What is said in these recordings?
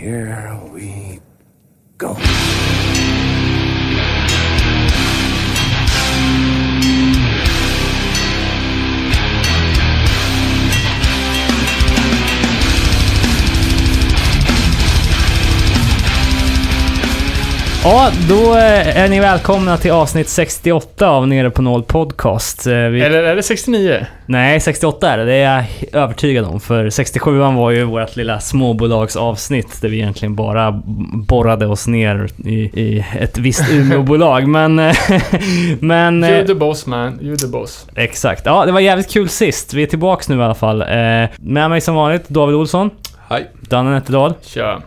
here we go. Ja, då eh, är ni välkomna till avsnitt 68 av Nere på Noll Podcast. Eh, Vi, Eller är det 69? nej, 68 är det. Det är jag övertygad om. För 67 var ju vårt lilla småbolagsavsnitt där vi egentligen bara borrade oss ner i, i ett visst Umeåbolag. Men... eh, men You the boss man, you the boss. exakt. Ja, det var jävligt kul sist. Vi är tillbaks nu i alla fall. Med mig som vanligt David Olsson, Hej. Danne Nätterdal. Tja.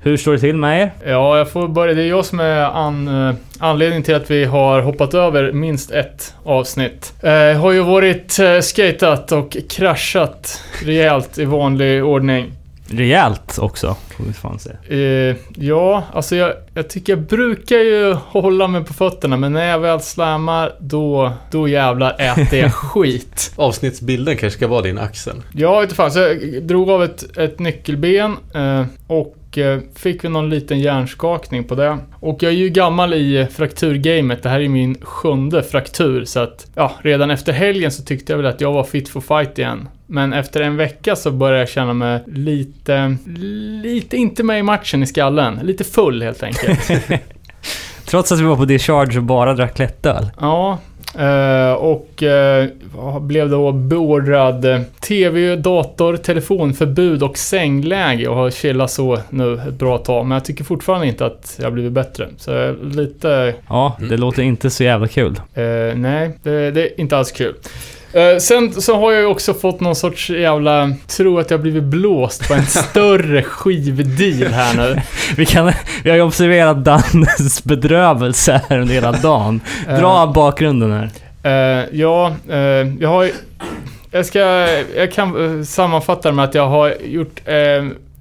Hur står det till med er? Ja, jag får börja. Det är jag som är an, eh, anledningen till att vi har hoppat över minst ett avsnitt. Eh, Jag har ju varit eh, skatat och kraschat rejält i vanlig ordning. Rejält också, får vi fan säga. Eh, ja, alltså jag, jag tycker jag brukar ju hålla mig på fötterna, men när jag väl slammar, då, då jävlar äter jag skit. Avsnittsbilden kanske ska vara din axel. Ja, inte fan. Så jag drog av ett, ett nyckelben eh, och eh, fick väl någon liten hjärnskakning på det. Och jag är ju gammal i frakturgamet. Det här är min sjunde fraktur. Så att, ja, redan efter helgen så tyckte jag väl att jag var fit for fight igen. Men efter en vecka så började jag känna mig lite, lite inte med i matchen i skallen. Lite full helt enkelt. Trots att vi var på Discharge och bara drack lättöl. Ja, och eh, blev då beordrad eh, TV, dator, telefonförbud och sängläge och har chillat så nu ett bra tag. Men jag tycker fortfarande inte att jag blivit bättre. Så lite... Ja, det låter inte så jävla kul. Eh, nej, det, det är inte alls kul. Eh, sen så har jag ju också fått någon sorts jävla... Tror att jag blivit blåst på en större skivdeal här nu. Vi, kan, vi har ju observerat Dannes bedrövelse här under hela dagen. Dra Eh, bakgrunden här. Eh, ja, eh, jag har... Jag ska... Jag kan eh, sammanfatta med att jag har gjort eh,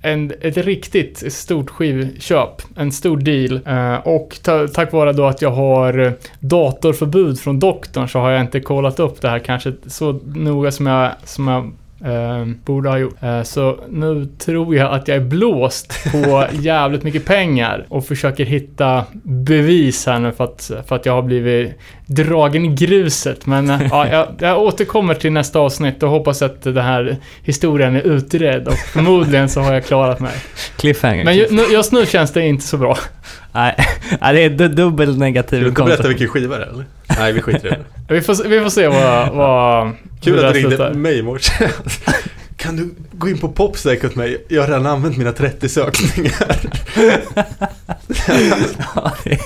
en, ett riktigt stort skivköp. En stor deal. Eh, och ta, tack vare då att jag har datorförbud från doktorn så har jag inte kollat upp det här kanske så noga som jag, som jag eh, borde ha gjort. Eh, så nu tror jag att jag är blåst på jävligt mycket pengar och försöker hitta bevis här nu för att, för att jag har blivit dragen i gruset. Men eh, ja, jag, jag återkommer till nästa avsnitt och hoppas att den här historien är utredd och förmodligen så har jag klarat mig. Cliffhanger. Men ju, nu, just nu känns det inte så bra. Nej, det är du- dubbel negativ Ska du inte berätta vilken skiva det är eller? Nej, vi skiter i det. Vi får, vi får se vad... vad Kul att du ringde mig i morse. Kan du gå in på Popsec åt mig? Jag har redan använt mina 30 sökningar. Ja,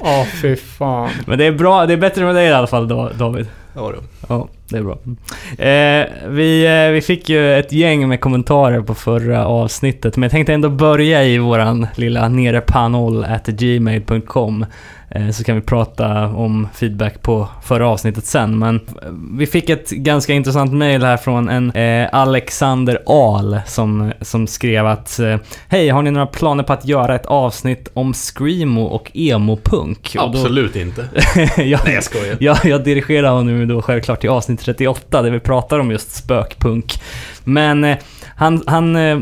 Ja, fy fan. Men det är bra, det är bättre med dig i alla fall Da- David. Ja då. Ja, det är bra. Eh, vi, eh, vi fick ju ett gäng med kommentarer på förra avsnittet, men jag tänkte ändå börja i våran lilla nerepanol at gmail.com så kan vi prata om feedback på förra avsnittet sen. Men eh, vi fick ett ganska intressant mail här från en eh, Alexander Ahl som, som skrev att eh, Hej, har ni några planer på att göra ett avsnitt om screamo och emo-punk? Och då- Absolut inte. jag, Nej, jag skojar. Ja, jag dirigerar honom då självklart till avsnitt 38 där vi pratar om just spökpunk. Men eh, han, han, eh,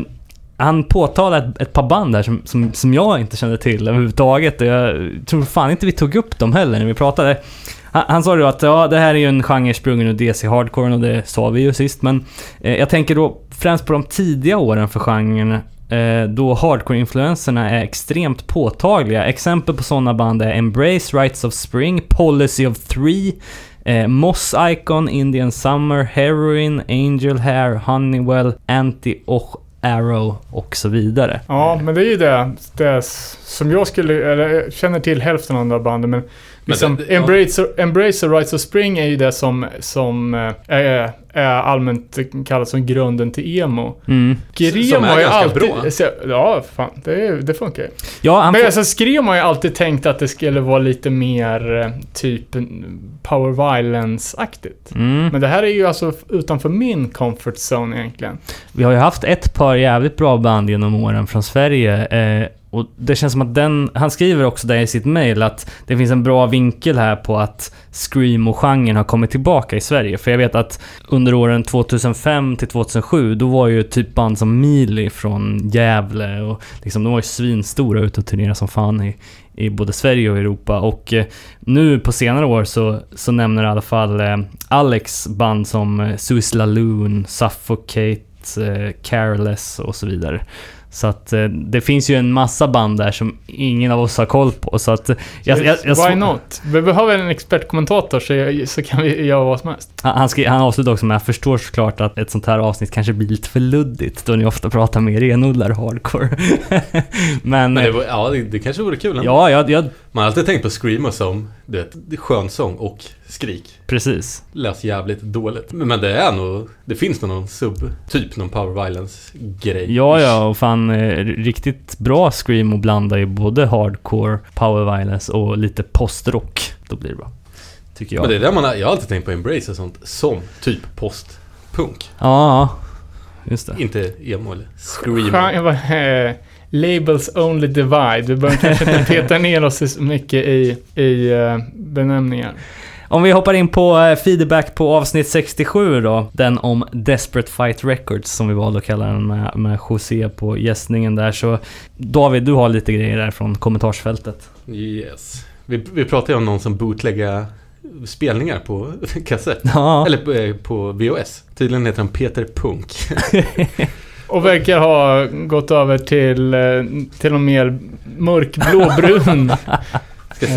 han påtalade ett, ett par band där som, som, som jag inte kände till överhuvudtaget och jag tror fan inte vi tog upp dem heller när vi pratade. Han, han sa då att ja, det här är ju en genre sprungen ur DC Hardcore och det sa vi ju sist men eh, jag tänker då främst på de tidiga åren för genren eh, då hardcore-influenserna är extremt påtagliga. Exempel på sådana band är Embrace, Rights of Spring, Policy of Three, eh, Moss Icon, Indian Summer, Heroin, Angel Hair, Honeywell, Anti och Arrow och så vidare. Ja, men det är ju det, det som jag skulle, eller jag känner till hälften av de där banden, men liksom, det- det- ja. Embrace, Embrace och Rights of Spring är ju det som, som eh, är allmänt kallat som grunden till emo. Mm. Scream Som är har ju alltid... bra. Ja, fan, det, det funkar ju. Ja, Men alltså, Scream har ju alltid tänkt att det skulle vara lite mer eh, typ power violence-aktigt. mm. Men det här är ju alltså utanför min comfort zone egentligen. Vi har ju haft ett par jävligt bra band genom åren från Sverige. Eh, och det känns som att den... Han skriver också där i sitt mail att det finns en bra vinkel här på att Scream och genren har kommit tillbaka i Sverige. För jag vet att under åren 2005 till 2007, då var ju typ band som Mili från Gävle och liksom, de var ju svinstora ute och turnerade som fan i, i både Sverige och Europa. Och eh, nu på senare år så, så nämner i alla fall eh, Alex band som eh, Suicide Laloon, Suffocate, eh, Careless och så vidare. Så att eh, det finns ju en massa band där som ingen av oss har koll på. Så att... eh, Jag, jag, jag, Why not? Vi behöver en expertkommentator så, jag, så kan vi göra vad som helst. Han, han, skri, han avslutar också med att jag förstår såklart att ett sånt här avsnitt kanske blir lite för luddigt då ni ofta pratar mer renodlare hardcore. Men... Men det, eh, var, ja, det, det kanske vore kul. ändå. ja, jag, jag, Man har alltid tänkt på Screamo som du vet, skön sång och skrik. precis. Lät jävligt dåligt. Men det är nog, det finns nog någon sub, typ någon power violence-grej. Ja, ja, och fan eh, riktigt bra scream och blanda i både hardcore, power violence och lite postrock. Då blir det bra. Tycker jag. Men det är det man har, jag har alltid tänkt på Embrace och sånt som typ postpunk. Ja, ja. Just det. Inte emo eller screamo. Labels only divide. Vi behöver kanske inte peta ner oss så mycket i, i eh, benämningar. Om vi hoppar in på eh, feedback på avsnitt 67 då. Den om Desperate Fight Records som vi valde att kalla den med, med José på gästningen där. Så David, du har lite grejer där från kommentarsfältet. Yes. Vi, vi pratade ju om någon som bootlägga spelningar på kassett. Ja, Eller på, eh, på VHS. Tydligen heter han Peter Punk. Och verkar ha gått över till, eh, till någon mer mörkblåbrun.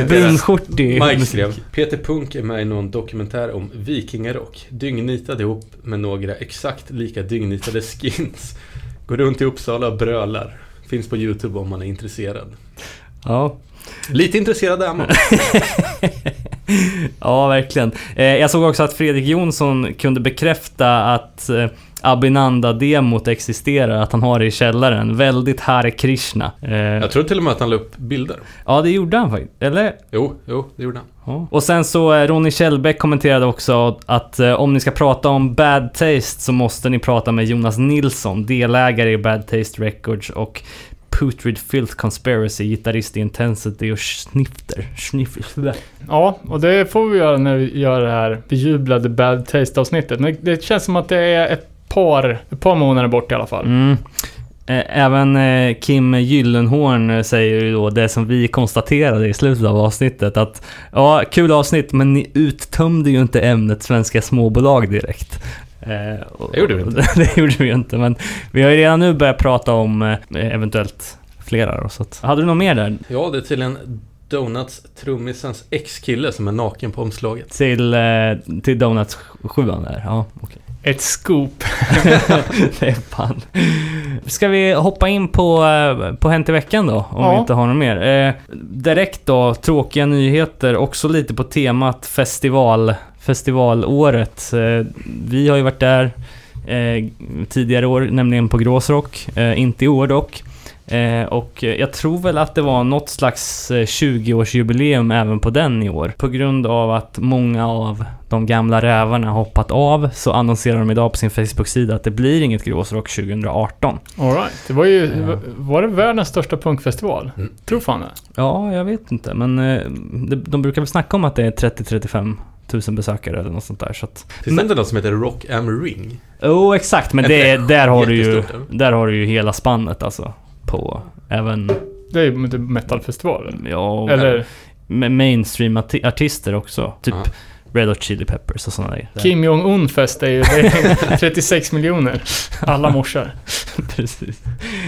Brunskjortig Mike skrev Peter Punk är med i någon dokumentär om vikingarock. Dyngnitad ihop med några exakt lika dyngnitade skins. Går runt i Uppsala och brölar. Finns på YouTube om man är intresserad. Ja. Lite intresserad är man. ja, verkligen. Eh, jag såg också att Fredrik Jonsson kunde bekräfta att eh, Abhinanda-demot existerar, att han har det i källaren. Väldigt Hare Krishna. Eh, Jag tror till och med att han la upp bilder. ja, det gjorde han faktiskt. Eller? Jo, jo, det gjorde han. Och sen så eh, Ronny Kjellbäck kommenterade också att eh, om ni ska prata om Bad Taste så måste ni prata med Jonas Nilsson, delägare i Bad Taste Records och Putrid Filth Conspiracy, gitarrist i Intensity och Snifter. Snifter. Ja, och det får vi göra när vi gör det här bejublade Bad Taste-avsnittet. Det känns som att det är ett par, ett par månader bort i alla fall. Mm. Även Kim Gyllenhorn säger ju då det som vi konstaterade i slutet av avsnittet att ja, kul avsnitt men ni uttömde ju inte ämnet svenska småbolag direkt. Det gjorde vi inte. det gjorde vi ju inte men vi har ju redan nu börjat prata om eventuellt flera då, så att, Hade du något mer där? Ja, det är tydligen Donuts trummisens ex-kille som är naken på omslaget. Till, till Donuts 7 där? Ja, okej. Ett scoop. det är fan. Ska vi hoppa in på, eh, på Hänt i veckan då? Om Ja. vi inte har något mer. Eh, direkt då, tråkiga nyheter. Också lite på temat festival, festivalåret. Eh, vi har ju varit där eh, tidigare år, nämligen på Gråsrock. Eh, inte i år dock. Eh, och eh, jag tror väl att det var något slags eh, 20-årsjubileum även på den i år. På grund av att många av de gamla rävarna har hoppat av så annonserar de idag på sin Facebook-sida att det blir inget Gråsrock 2018. All right. Det var ju, Ja. var det världens största punkfestival? Mm. Tror fan det. Ja, jag vet inte, men eh, de, brukar väl snacka om att det är 30-35 tusen besökare eller något sånt där. Så att, Finns det inte något som heter Rock Am Ring? oh, exakt, men det, är- där, har du ju, där har du ju hela spannet alltså. På även, Det är ju typ metalfestivalen. ja, Eller med mainstream-artister också. Typ Ja. Red Hot Chili Peppers och sådana grejer. Kim Jong-Un-fest är ju är 36 miljoner. Alla morsar. Precis.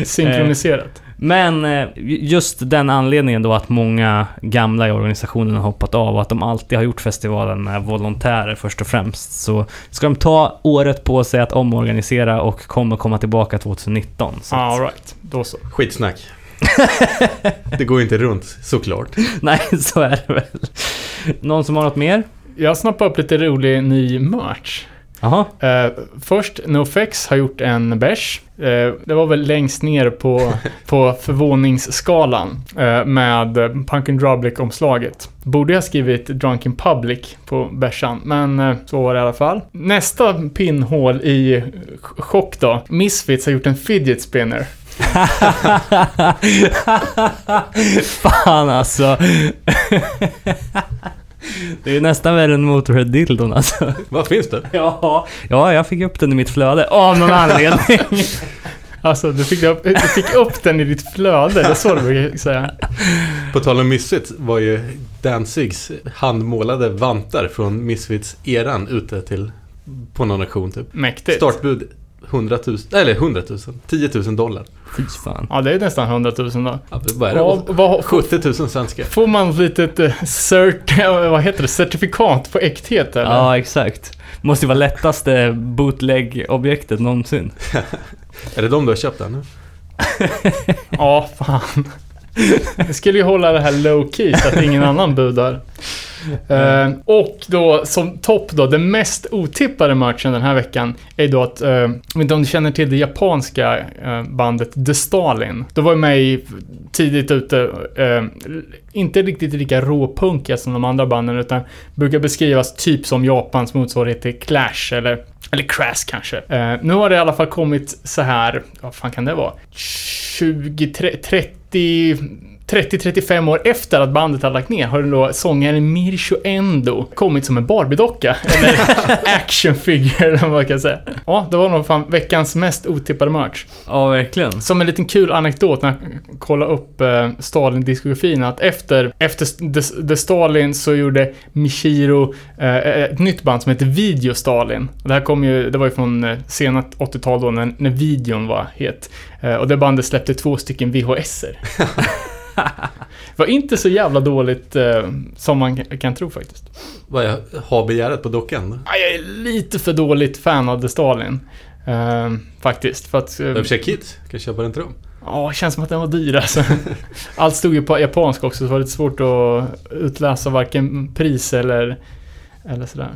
Synkroniserat. Men eh, just den anledningen då att många gamla i organisationen har hoppat av och att de alltid har gjort festivalen med volontärer först och främst. Så ska de ta året på sig att omorganisera och kommer komma tillbaka 2019. Så all right. Då så. Skitsnack. det går ju inte runt, såklart. Nej, så är det väl. Någon som har något mer? Jag snappade upp lite rolig ny merch. Jaha. Eh, först, NoFX har gjort en bärs. Eh, det var väl längst ner på, på förvåningsskalan eh, med Punkin Drublic-omslaget. Borde jag skrivit Drunk in Public på bärsan, men så var det i alla fall. Nästa pinnhål i ch- chock då. Misfits har gjort en fidget spinner. Fan alltså. Det är nästan värre än Motorhead-dildon alltså. Vad finns det? Ja, ja, jag fick upp den i mitt flöde av någon anledning. Alltså, du fick upp, du fick upp den i ditt flöde, det är så du brukar säga. På tal om Misfits var ju Danzigs handmålade vantar från Misfits-eran ute till på någon auktion typ. Mäktigt. Startbud 100 000, eller 100 000, 10 000 dollar. Fy fan. Ja, det är nästan 100 000 då. Ja, vad är det? Ja, vad, 70 000 svenska. får man ett litet eh, cert, vad heter det, certifikat på äkthet eller? Ja, exakt. Måste ju vara lättaste bootleg-objektet någonsin. Är det de du har köpt ännu? Ja, fan. Jag skulle ju hålla det här low key så att ingen annan budar. Eh, och då som topp då, den mest otippade matchen den här veckan är då att, uh, jag vet inte om du känner till det japanska uh, bandet The Stalin. De var ju med i, tidigt ute, uh, inte riktigt lika råpunkiga som de andra banden utan brukar beskrivas typ som Japans motsvarighet till Clash eller eller Crash kanske. Uh, nu har det i alla fall kommit så här, vad fan kan det vara? 20, 30, 30-35 år efter att bandet hade lagt ner har då sångaren Mirsho Endo kommit som en Barbie-docka. Eller actionfigure eller vad man kan säga. Ja, det var nog fan veckans mest otippade match. Ja, verkligen. Som en liten kul anekdot när jag kollade upp eh, Stalin-diskografin att efter, efter The, The Stalin så gjorde Michiro eh, ett nytt band som heter Video Stalin. Det här kom ju, det var ju från eh, sena 80-tal då när, när videon var het. Eh, och det bandet släppte två stycken VHSer. var inte så jävla dåligt eh, som man kan, tro faktiskt. Vad jag har begäret på dockan? Jag är lite för dåligt fan av The Stalin. Eh, faktiskt. För att... eh, försöker Kids, kan köpa den till dem? Ja, känns som att den var dyr alltså. Allt stod ju på japanska också så det var lite svårt att utläsa varken pris eller, eller sådär.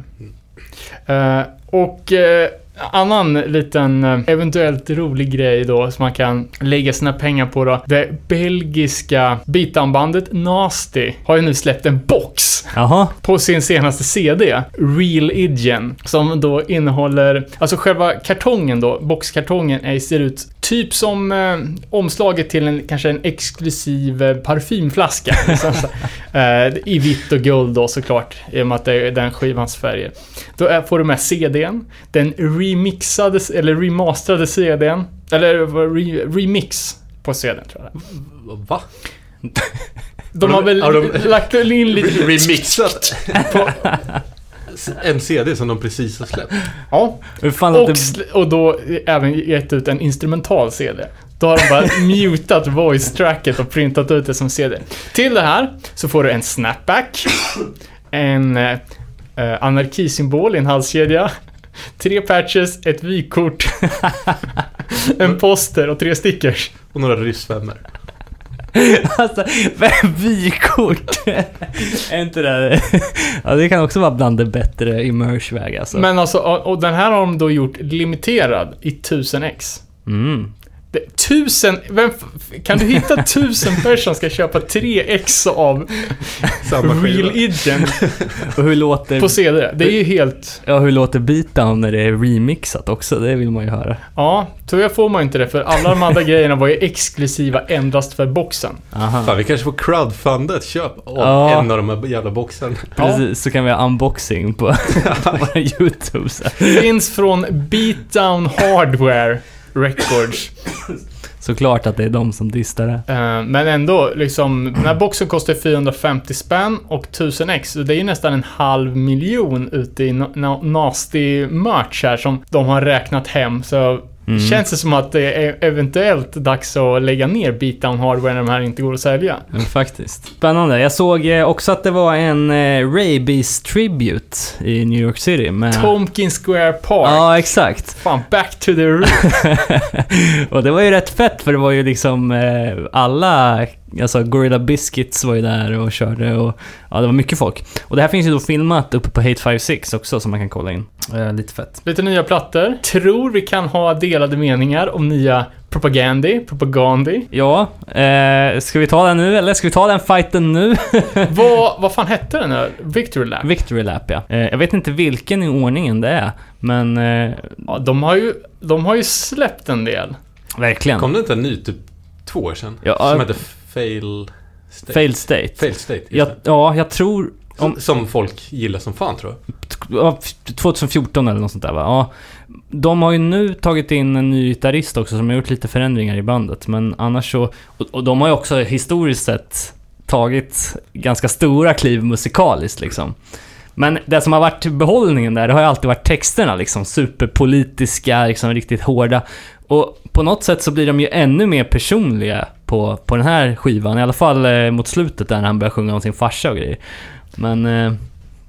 Eh, och eh, annan liten eh, eventuellt rolig grej då som man kan lägga sina pengar på då. Det belgiska beatdownbandet Nasty har ju nu släppt en box Jaha. på sin senaste CD, Real Idgen, som då innehåller, alltså själva kartongen då, boxkartongen är, ser ut typ som eh, omslaget till en, kanske en exklusiv eh, parfymflaska. Eh, I vitt och guld då såklart, i och med att det är den skivans färger. Då är, får du med CDn, den remixade, eller remasterade CDn, eller re, remix på CDn tror jag. Va? De Har väl har de- lagt in lite... Remixat? en CD som de precis har släppt. Ja, Hur fan Och, och då även gett ut en instrumental CD. Då har de bara mutat voice-tracket och printat ut det som CD. Till det här så får du en snapback, en eh, eh, anarkisymbol i en halskedja, tre patches, ett vykort, en poster och tre stickers. Och några ryssvänner. Alltså, vykort. är inte det... ja, det kan också vara bland det bättre i merch-väg alltså. Men alltså, och den här har de då gjort limiterad i 1000x. Mm. Det, tusen, vem, kan du hitta tusen personer som ska köpa 3x av Samma skiva. Real Idgen Och hur låter... på CD? Det är ju helt... Ja, hur låter beatdown när det är remixat också? Det vill man ju höra. Ja, tyvärr får man inte det för alla de andra grejerna var ju exklusiva endast för boxen. Aha. Fan, vi kanske får crowdfunda ett köp av Ja. en av de här jävla boxen. Precis, så kan vi ha unboxing på våra YouTube. Finns från Beatdown Hardware Records. Såklart att det är de som distar det. Eh, men ändå, liksom, den här boxen kostar 450 spänn och 1000x. Så det är ju nästan en halv miljon ute i na- na- nasty merch här som de har räknat hem. Så Mm. känns det som att det är eventuellt dags att lägga ner Beatdown Hardware när de här inte går att sälja. Men faktiskt. Spännande. Jag såg eh, också att det var en eh, Rabies Tribute i New York City med... Tompkins Square Park. Ja, exakt. Fan, back to the root. och det var ju rätt fett för det var ju liksom eh, alla, alltså Gorilla Biscuits var ju där och körde och ja, det var mycket folk. Och det här finns ju då filmat uppe på Hate 56 också som man kan kolla in. Eh, lite fett. Lite nya plattor. Tror vi kan ha delade meningar om nya Propagandi, Propagandi. Ja, eh, ska vi ta den nu eller ska vi ta den fighten nu? vad, vad fan hette den här? Victory Lap? Victory Lap ja. Eh, jag vet inte vilken i ordningen det är, men eh, Ja, de har ju, de har ju släppt en del. verkligen. Kom det inte en ny typ två år sedan? Ja, som hette Fail State? Failed State. Fail State, Jag, ja, jag tror... Om- Som folk gillar som fan tror jag. Ja, 2014 eller något sånt där va? Ja. De har ju nu tagit in en ny gitarrist också som har gjort lite förändringar i bandet. Men annars så... Och, och de har ju också historiskt sett tagit ganska stora kliv musikaliskt liksom. Men det som har varit behållningen där, det har ju alltid varit texterna liksom. Superpolitiska, liksom riktigt hårda. Och på något sätt så blir de ju ännu mer personliga på, på den här skivan. I alla fall eh, mot slutet där när han börjar sjunga om sin farsa och grejer. Men... Eh,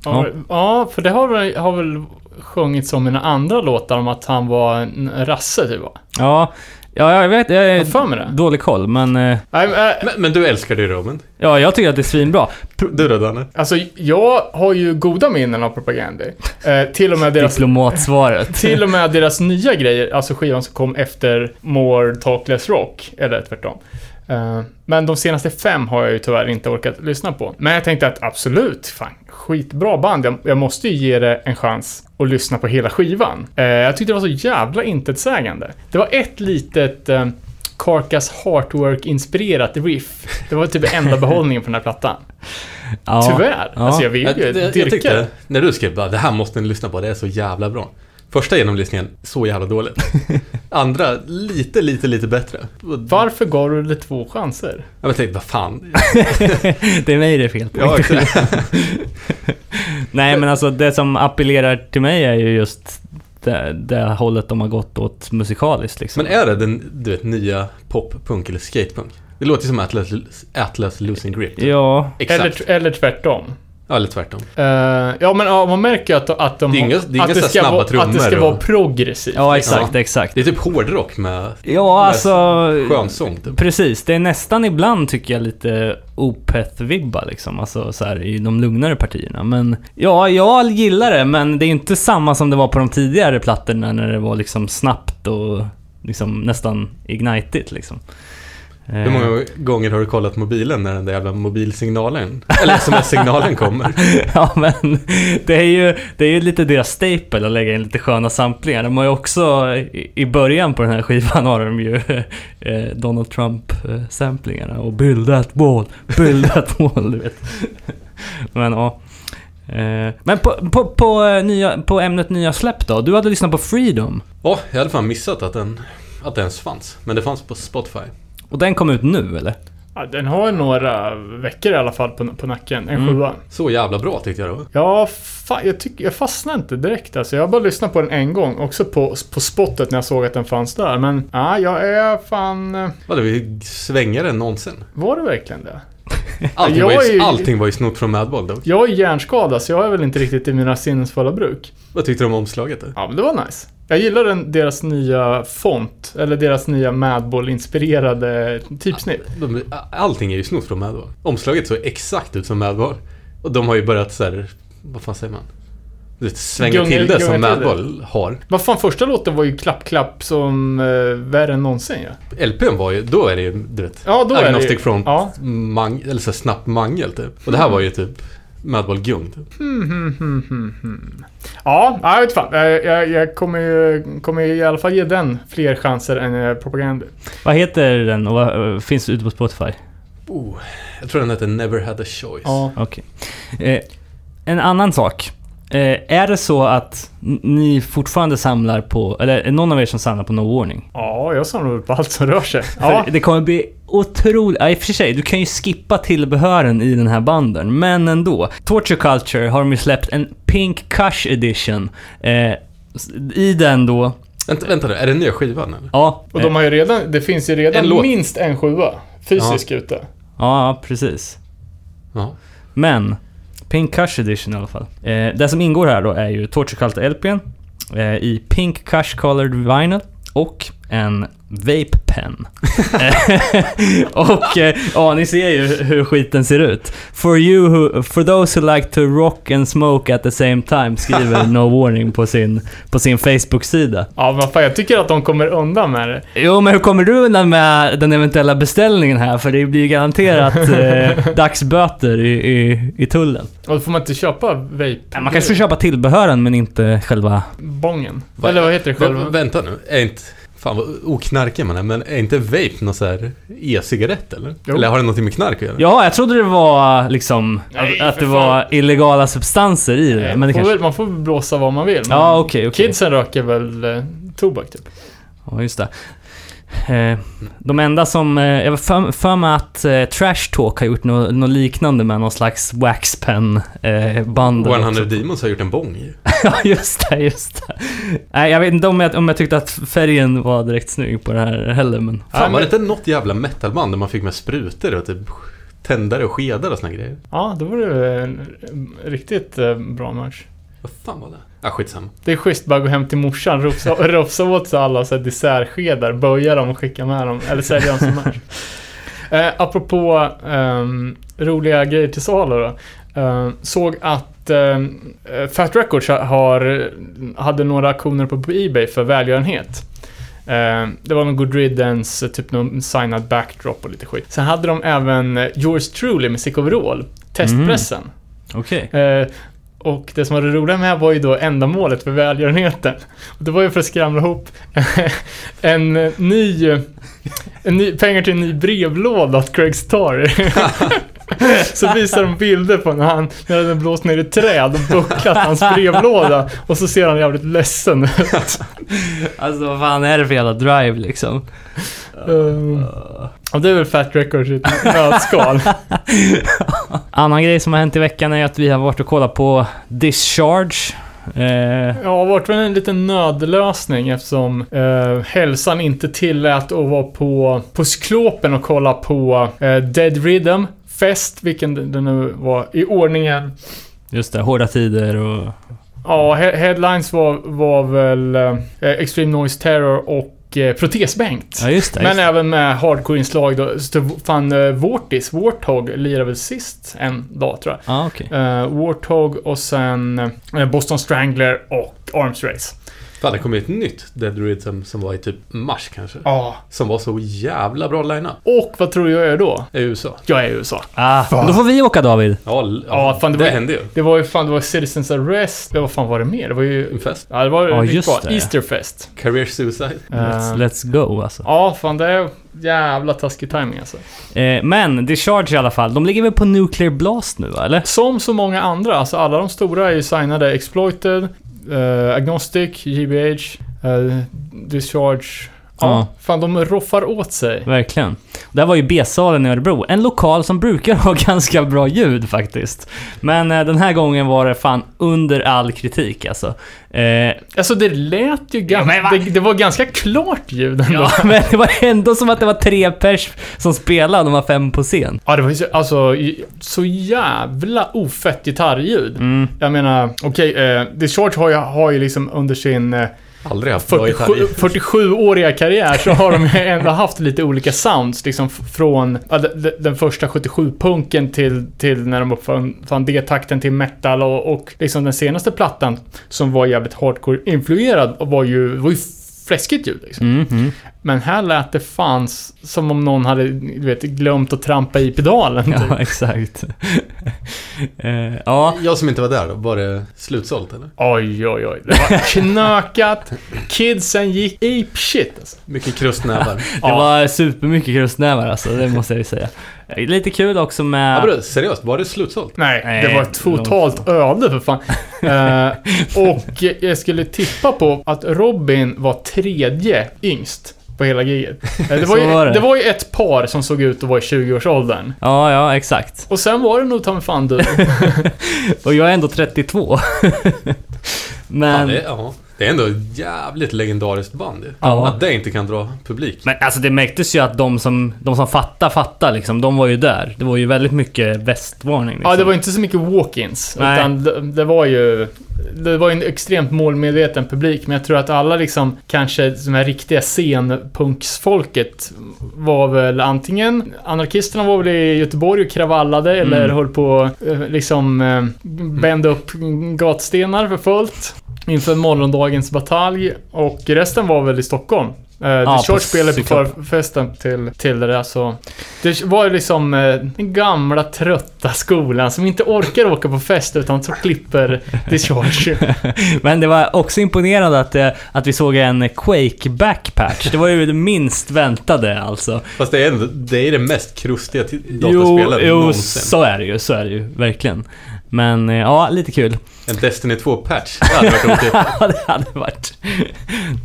Ja, ja för det har, väl- har väl sjungits om i några andra låtar om att han var en rasse typ va? Ja, ja jag vet, jag är har för mig det. dålig koll, men eh, Nej, men, äh, Men, men du älskar det Robin? ja, jag tycker att det är svinbra. Du då Danne? Alltså, jag har ju goda minnen av Propaganda. Eh, till och med deras... Diplomatsvaret. Till och med deras nya grejer, alltså skivan som kom efter More Talkless Rock, eller tvärtom. Eh, men de senaste fem har jag ju tyvärr inte orkat lyssna på. Men jag tänkte att absolut, fan, skitbra band. Jag, jag måste ju ge det en chans att lyssna på hela skivan. Eh, jag tyckte det var så jävla intetsägande. Det var ett litet eh, Carcass Heartwork-inspirerat riff. Det var typ enda behållningen på den här plattan. ja. Tyvärr. Ja. Alltså jag vill Jag, ju jag, jag dyrka tyckte, det. när du skrev bara det här måste ni lyssna på, det är så jävla bra. Första genomlyssningen, så jävla dåligt. Andra, lite, lite, lite bättre. Varför gav du det två chanser? Jag tänkte, vad fan. det är mig det är fel på. Ja. Nej, men alltså det som appellerar till mig är ju just det, det hållet de har gått åt musikaliskt liksom. Men är det den, du vet, nya pop-punk eller skatepunk? Det låter ju som Atlas, Atlas Losing Grip. Ja, Exakt. Eller, eller tvärtom. Ja, eller tvärtom. Eh, ja, men ja, man märker att, att de Det är inga- det är att inga så här ska snabba vara, Att det trummor ska och- vara progressivt. ja exakt, Ja. exakt. Det är typ hårdrock med, Ja, med alltså... skönsång typ. Precis, det är nästan ibland tycker jag lite Opeth-vibbar liksom, alltså så här, i de lugnare partierna. Men ja, jag gillar det, men det är inte samma som det var på de tidigare plattorna när det var liksom snabbt och liksom nästan ignitigt liksom. Hur många gånger har du kollat mobilen när den där jävla mobilsignalen, eller sms-signalen kommer? Ja men det är ju, det är ju lite deras staple att lägga in lite sköna samplingar. De har ju också, i- början på den här skivan har de ju eh, Donald Trump-samplingarna och Build that wall, build that wall, du vet. Men ja. Eh, Men på, på, på, eh, nya, på ämnet nya släpp då? Du hade lyssnat på Freedom. Ja, jag hade fan missat att den, att den ens fanns. Men det fanns på Spotify. Och den kom ut nu eller? Ja, den har några veckor i alla fall på, på nacken. En Mm. sjua. Så jävla bra tyckte jag var. Ja, fan, jag, tyck, jag fastnade inte direkt alltså. Jag har bara lyssnat på den en gång. Också på, på spottet när jag såg att den fanns där. Men ja, jag är fan... eh, Var det vi svängare än någonsin? Var det verkligen det? Allting, Jag var, är ju, ju- allting var ju snott från Madball dock. Jag är hjärnskadad så jag är väl inte riktigt i mina sinnesfulla bruk. Vad tyckte du om omslaget då? Ja, men det var nice. Jag gillar den, deras nya font, eller deras nya Madball-inspirerade typsnitt. De, allting är ju snott från Madball. Omslaget såg exakt ut som Madball. Och de har ju börjat så här, vad fan säger man? Du vet, Svänga Gunga- till det som det. Madball har. Vad fan, första låten var ju klapp-klapp som eh, värre än någonsin ja. LPn var ju, då är det ju, du vet, Ja, då är det Agnostic ju- Front, Ja. mang, eller så snabbt mangel typ. Och det här var ju typ Madball Gung typ. Hmm, hmm, hmm. Ja, jag vet fan. Jag, jag, jag kommer ju kommer ju i alla fall ge den fler chanser än eh, Propaganda. Vad heter den och vad, eh, finns ute på Spotify? Oh, jag tror den heter Never Had A Choice. Ja. Okej. Eh, en annan sak. Eh, är det så att ni fortfarande samlar på, eller är någon av er som samlar på No Warning? Ja, jag samlar på allt som rör sig. Ja, det kommer bli otroligt... Ja, i och för sig, du kan ju skippa tillbehören i den här banden, men ändå. Torture Culture har de ju släppt en Pink Kush Edition. Eh, I den då... Vänta, vänta nu, är det nya skivan eller? Ja, och de har ju redan, det finns ju redan En minst en sjua fysiskt ute. ja, precis. Ja. Men, Pink Kush Edition i alla fall. Eh, det som ingår här då är ju Torture Cult LPn eh, i Pink Kush Colored Vinyl och en Vape Pen. och eh, ja, ni ser ju hur skiten ser ut. For you who, for those who like to rock and smoke at the same time skriver No Warning på sin, på sin Facebook-sida. Ja, men fan, jag tycker att de kommer undan med det. Jo, men hur kommer du undan med den eventuella beställningen här? För det blir ju garanterat eh, dagsböter i, i, i tullen. Och då får man inte köpa vape. Ja, Man kanske får köpa tillbehören men inte själva... Bongen. Va- Eller vad heter det själva? vänta nu, är inte... Fan vad oknarkig man är, men är inte vape någon så här e-cigarett eller? Jo. Eller har det någonting med knark att göra? Ja, jag trodde det var liksom Nej, att, att det var illegala substanser i det. Nej, Men det man, får kanske... väl, man får blåsa vad man vill. Ja, okej, okej. Kidsen röker väl eh, tobak typ. Ja, just det. Eh, de enda som... Eh, jag var för, för mig att eh, Trash Talk har gjort något nå liknande med någon slags waxpen eh, band. 100 Demons har gjort en bong ju. ja, just det, just det. Nej, jag vet inte om jag, om jag tyckte att färgen var direkt snygg på det här heller, men... Fan, var det inte något jävla metalband där man fick med sprutor och typ tändare och skedar och såna grejer? Ja, då var det en, riktigt eh, bra merch. Vad fan var det? Ah, skitsamma. Det är schysst bara gå hem till morsan, rofsa, rofsa åt sig alla så här dessertskedar, böja dem och skicka med dem, eller sälja dem som merch. Eh, apropå ehm, roliga grejer till salu då. Eh, såg att ehm, eh, Fat Records har, hade några aktioner på, Ebay för välgörenhet. Eh, det var någon Good Riddance, typ någon signad backdrop och lite skit. Sen hade de även eh, Yours Truly med Sick Overall, testpressen. Okej. Eh, och det som var det roliga med var ju då ändamålet för välgörenheten. Och det var ju för att skramla ihop en ny, en ny pengar till en ny brevlåda åt Craig Story. så visar de bilder på när han, när den blåst ner i träd och bucklat hans brevlåda. Och så ser han jävligt ledsen ut. Alltså vad fan är det för jävla drive liksom? Um, och det är väl Fat Records i ett nötskal. Annan grej som har hänt i veckan är att vi har varit och kollat på Discharge. Eh, Ja, varit väl en liten nödlösning eftersom eh, hälsan inte tillät att vara på, på Cyklopen och kolla på eh, Dead Rhythm Fest, vilken det nu var i ordningen. just det, Hårda Tider och... Ja, he headlines var, var väl eh, Extreme Noise Terror och eh, Protesbänkt. Ja, just det. Men Just det. även med hardcore-inslag då. Så fan eh, Vortis, Warthog lirade väl sist en dag tror jag. Ja, okej. Eh, Warthog och sen eh, Boston Strangler och Arms Race. Fan, det kom ju ett nytt Dead Rhythm som var i typ mars kanske. Ja. Som var så jävla bra line-up. Och vad tror du jag är då? I USA. Jag är i USA. Ah, då får vi åka David. Ja, Ja, fan, det det, var- hände ju. Det var ju fan, det var Citizens Arrest. Ja, vad fan var det mer? Det var ju... En fest. Ja, det var Ja, just bra. det. Easterfest. Career Suicide. Let's, Eh, let's go alltså. Ja, fan det är jävla taskig timing alltså. Eh, men Discharge i alla fall, de ligger väl på Nuclear Blast nu eller? Som så många andra, alltså alla de stora är ju signade Exploited, Agnostic, GBH, eh, Discharge. Ja, Ja. fan de roffar åt sig. Verkligen. Där var ju B-salen i Örebro. En lokal som brukar ha ganska bra ljud faktiskt. Men eh, den här gången var det fan under all kritik alltså. Eh, Alltså det lät ju Ja, ganska... men va? det, det var ganska klart ljud ändå. ja, men det var ändå som att det var tre pers som spelade och de var fem på scen. Ja, det var ju så, alltså, i- så jävla ofett gitarrljud. Mm. Jag menar, okej, eh, Discharge har ju, har ju liksom under sin eh, Aldrig haft bra 47, gitarr. 47-åriga karriär så har de ändå haft lite olika sounds. Liksom från ja, de- de- den första 77-punken till, till när de uppfann fann D-takten till metal och, och liksom den senaste plattan som var jävligt hardcore-influerad var ju, var ju fläskigt ljud liksom. Mm, mm. Men här lät det fan s- som om någon hade, du vet, glömt att trampa i pedalen. typ. Ja, exakt. eh, ja, Jag som inte var där då, var det slutsålt eller? Oj, oj, oj. Det var knökat. Kidsen gick ape shit alltså. Mycket krustnävar. det Ja. var supermycket krustnävar alltså, det måste jag ju säga. Lite kul också med... Ja, bro, seriöst, var det slutsålt? Nej, Nej, det var ett totalt öde för fan. Eh, och jag skulle tippa på att Robin var tredje yngst på hela giget. Eh, det, var ju, var det. det var ju ett par som såg ut att vara i 20-årsåldern. Ja, ja, exakt. Och sen var det nog ta fan du. Och jag är ändå 32. Men... Ja, det, ja, det är ändå ett jävligt legendariskt band. Ja. Att det inte kan dra publik. Men alltså det märktes ju att de som, de som fattar, fattar liksom. De var ju där. Det var ju väldigt mycket västvarning liksom. Ja, det var inte så mycket walk-ins. Nej. Utan det, det var ju... Det var ju en extremt målmedveten publik, men jag tror att alla liksom, kanske de här riktiga scenpunksfolket var väl antingen... Anarkisterna var väl i Göteborg och kravallade, eller Mm. höll på eh, liksom eh, bända upp gatstenar för fullt. Inför morgondagens batalj. Och resten var väl i Stockholm. Uh, Ja, Discharge på spelade på förfesten till, till det där så... Det var ju liksom eh, den gamla trötta skolan som inte orkar åka på fest utan så klipper Discharge. Men det var också imponerande att, eh, att vi såg en Quake backpatch. Det var ju det minst väntade alltså. Fast det är, det, är det mest krustiga till- Jo, dataspelet jo någonsin. så är det ju. Så är det ju. Verkligen. Men eh, ja, lite kul. En Destiny 2-patch. Det hade varit. Ja, det hade varit...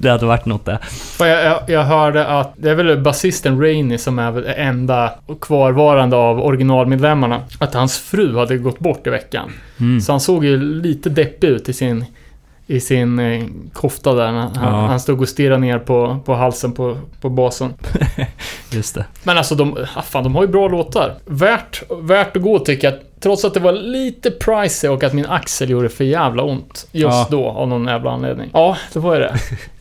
Det hade varit något. För jag, jag, jag hörde att det är väl basisten Rainey som är väl det enda kvarvarande av originalmedlemmarna. Att hans fru hade gått bort i veckan. Mm. Så han såg ju lite deppig ut i sin, i sin eh, kofta där. när Han, Ja. han stod och stirrade ner på, på halsen på, på basen. Just det. Men alltså de, ah, fan, de har ju bra låtar. Värt, värt att gå tycker jag. Trots att det var lite pricey och att min axel gjorde för jävla ont. Just Ja. då, av någon jävla anledning. Ja, det var ju det.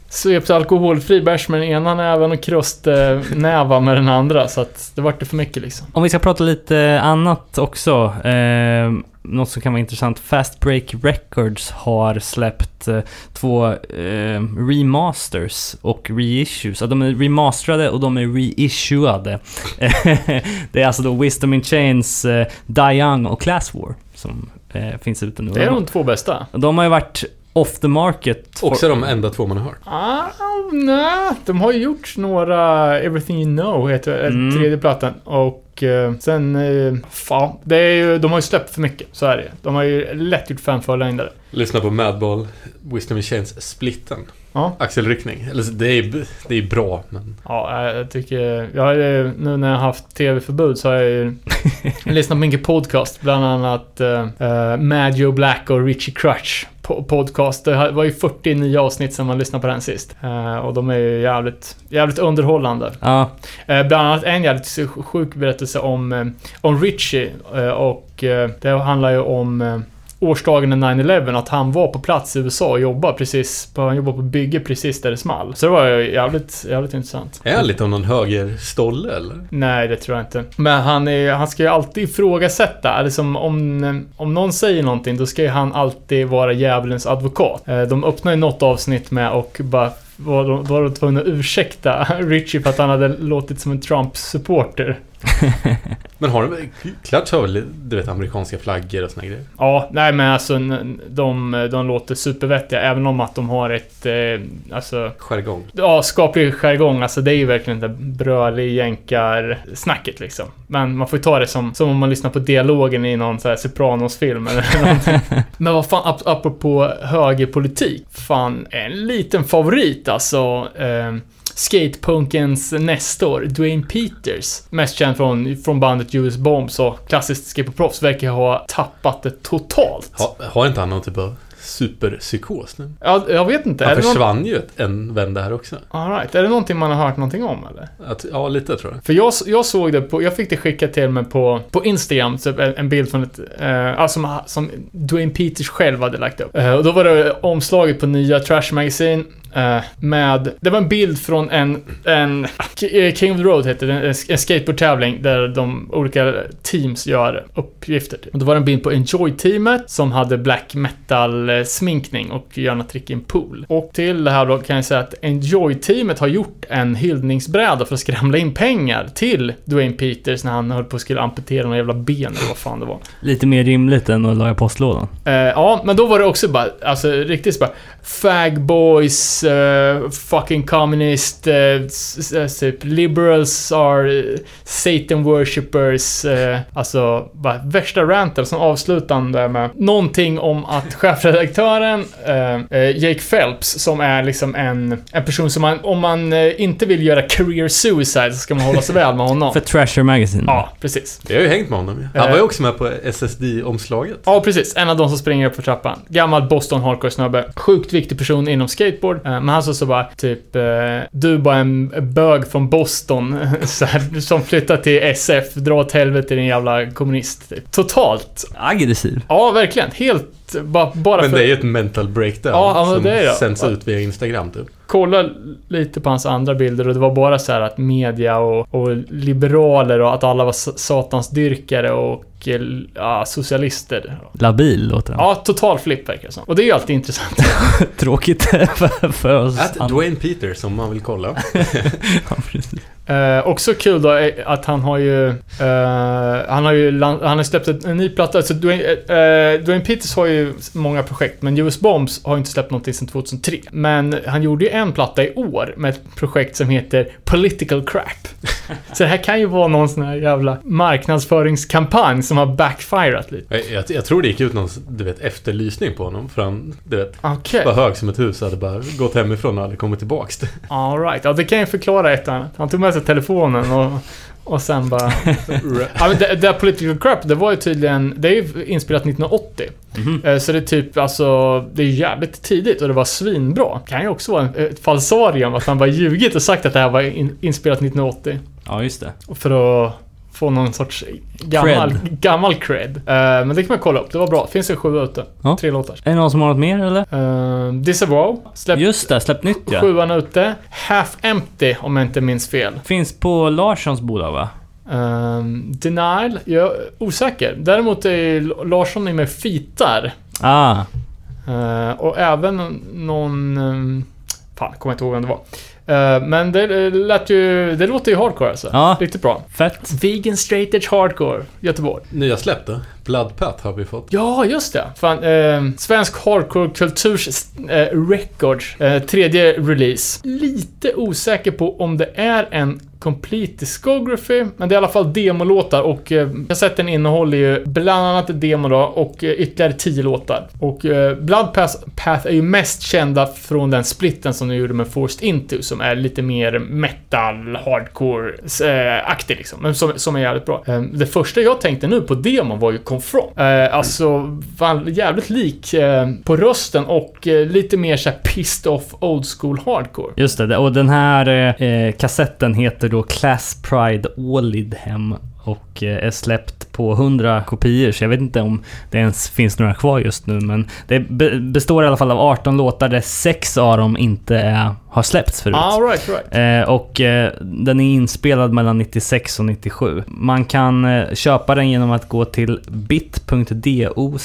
Svepte alkoholfri bärs med den ena näven och kröste näva med den andra. Så att det vart det för mycket liksom. Om vi ska prata lite annat också. Eh, något som kan vara intressant. Fast Break Records har släppt eh, två eh, remasters och reissues. Ja, de är remasterade och de är reissuade. det är alltså då Wisdom in Chains, eh, Die Young och Class War som eh, finns ute nu. Det är de två bästa. De har ju varit off the market. Också de enda två man har hört. Ah, nej, de har ju gjort några Everything You Know, heter. Mm. tredje plattan. Och eh, sen, eh, fan, det är ju, de har ju släppt för mycket, så är det De har ju lätt gjort fem förlängdare. Lyssna på Madball, Wisdom in Chains-splitten. Ja. Axelryckning. Eller det är, det är bra, men... Ja, eh, jag tycker... Jag har ju, nu när jag har haft tv-förbud så har jag ju lyssnat på mycket podcast. Bland annat uh, Mad Joe Black och Richie Crutch podcast. Det var ju 40 nya avsnitt sen man lyssnade på den sist. Eh, och de är ju jävligt, jävligt underhållande. Ja, Eh, bland annat en jävligt sjuk berättelse om, eh, om Richie. Och det handlar ju om årsdagen av 9-11. Att han var på plats i USA och jobbade precis på, han jobbade på bygge precis där det small. Så det var jävligt, jävligt intressant. Är han lite av någon högerstolle eller? Nej, det tror jag inte. Men han, är, han ska ju alltid ifrågasätta. Eller som om, om någon säger någonting, då ska ju han alltid vara djävulens advokat. Eh, De öppnar ju något avsnitt med och bara var de, var de tvungna att ursäkta Richie för att han hade låtit som en Trump-supporter. Men har de... Clutch har väl, du vet, amerikanska flaggor och såna grejer? Ja, nej men alltså de, de låter supervettiga även om att de har ett, eh, alltså, Jargong. ja, skaplig jargong. Alltså det är ju verkligen det brölig jänkar-snacket liksom. Men man får ju ta det som, som om man lyssnar på dialogen i någon så här Sopranos-film eller någonting. Men vad fan, ap apropå högerpolitik. Fan, en liten favorit alltså. Eh, Skatepunkens Nestor, Dwayne Peters. Mest känd från, från bandet US Bombs och klassiskt skateboardproffs verkar ha tappat det totalt. Ha, har inte han någon typ av superpsykos nu? Ja, jag vet inte. Han det någon... försvann ju en vända här också. All right. Är det någonting man har hört någonting om eller? Att, ja, lite tror jag. För jag, jag såg det på, jag fick det skickat till mig på, på Instagram, typ en, en bild från ett, eh, alltså som, som Dwayne Peters själv hade lagt upp. Eh, och då var det omslaget på nya Trash Magazine med, det var en bild från en, en eh, King of the Road heter det, en, skateboardtävling där de olika teams gör uppgifter. Och då var det en bild på Enjoy-teamet som hade black metal-sminkning och gör något trick i en pool. Och till det här då kan jag säga att Enjoy-teamet har gjort en hyllningsbräda för att skramla in pengar till Dwayne Peters när han höll på att skulle amputera några jävla ben eller vad fan det var. lite mer rimligt än att laga postlådan. Eh, ja, men då var det också bara, alltså riktigt bara Fag eh, fucking communist, s- typ liberals are Satan worshippers. Eh, alltså, bara värsta ranten som avslutande med någonting om att chefredaktören Jake Phelps, som är liksom en, en person som man, om man inte vill göra career suicide så ska man hålla sig väl med honom. För Trasher Magazine. Ja, precis. Jag har ju hängt med honom ju. Han var ju också med på SSD-omslaget. Ja, precis. En av de som springer upp för trappan. Gammal Boston hardcore-snubbe. Sjukt viktig person inom skateboard. Eh, Men han sa så bara, typ, eh, du är bara en bög från Boston så här, som flyttar till SF. Dra åt helvete din jävla kommunist. Typ. Totalt. Aggressiv. Ja, verkligen. Helt, bara, bara Men för... det är ju ett mental breakdown Ja, som det är det. sänds Ja. ut via Instagram typ. kollade lite på hans andra bilder och det var bara så här att media och, och liberaler och att alla var s- satansdyrkare och eh, ja, socialister. Labil låter den. Ja, total flipp verkar det som. Och det är ju alltid intressant. Tråkigt för, för oss. Att. Dwayne Peters om man vill kolla. Ja, precis. Eh, också kul då är att han har ju... eh, han har ju han har släppt en ny platta. Alltså Dwayne, eh, Dwayne Peters har ju många projekt, men US Bombs har inte släppt någonting sedan 2003. Men han gjorde ju en platta i år med ett projekt som heter Political Crap. Så det här kan ju vara någon sån här jävla marknadsföringskampanj som har backfirat lite. Jag, jag, jag tror det gick ut någon du vet, efterlysning på honom. För han du vet, Okej, var hög som ett hus hade bara gått hemifrån och aldrig kommit tillbaks. alright. Ja, det kan ju förklara ett och annat. Han tog med sig telefonen och, och sen bara... Ja, men det, det Political Crap, det var ju tydligen... Det är ju inspelat 1980. Mhm. Eh, Så det är typ, alltså... Det är jävligt tidigt och det var svinbra. Kan ju också vara en- ett falsarium, att han bara ljugit och sagt att det här var in, inspelat 1980. Ja, just det. För att få någon sorts gammal Cred. Gammal cred. Eh, men det kan man kolla upp, det var bra. Finns det sju ute. Ja. Tre låtar. Är det någon som har något mer eller? Uh, Disavow, släpp Just det, släpp nytt ja. sjuan ute. Half Empty, om jag inte minns fel. Finns på Larssons bolag va? Um, Denial, jag är osäker. Däremot är Larsson är med fitar. Ah, Eh, och även någon... Um, fan, kommer inte ihåg vem det var. Eh, men det lät ju... Det låter ju hardcore alltså. Ja. Riktigt bra. fett. Vegan Straight Edge Hardcore, Göteborg. Nya släpp då? Bloodpat har vi fått. Ja, just det. Fan, eh, svensk hardcore kulturs eh, records, eh, tredje release. Lite osäker på om det är en complete discography, men det är i alla fall demolåtar och eh, kassetten innehåller ju bland annat demo då och eh, ytterligare 10 låtar. Och eh, Blood Path, Path är ju mest kända från den splitten som de gjorde med Forced Into som är lite mer metal, hardcore-aktig eh, liksom, men som, som är jävligt bra. Eh, det första jag tänkte nu på demon var ju Confront. Eh, alltså, fan, jävligt lik eh, på rösten och eh, lite mer såhär pissed off old school hardcore. Just det, och den här eh, eh kassetten heter då Class Pride Ålidhem och eh, är släppt på 100 kopior, så jag vet inte om det ens finns några kvar just nu, men det be- består i alla fall av 18 låtar där sex av dem inte är, har släppts förut. Ah, right, right. Eh, och eh, den är inspelad mellan 96 och 97. Man kan eh, köpa den genom att gå till bit.do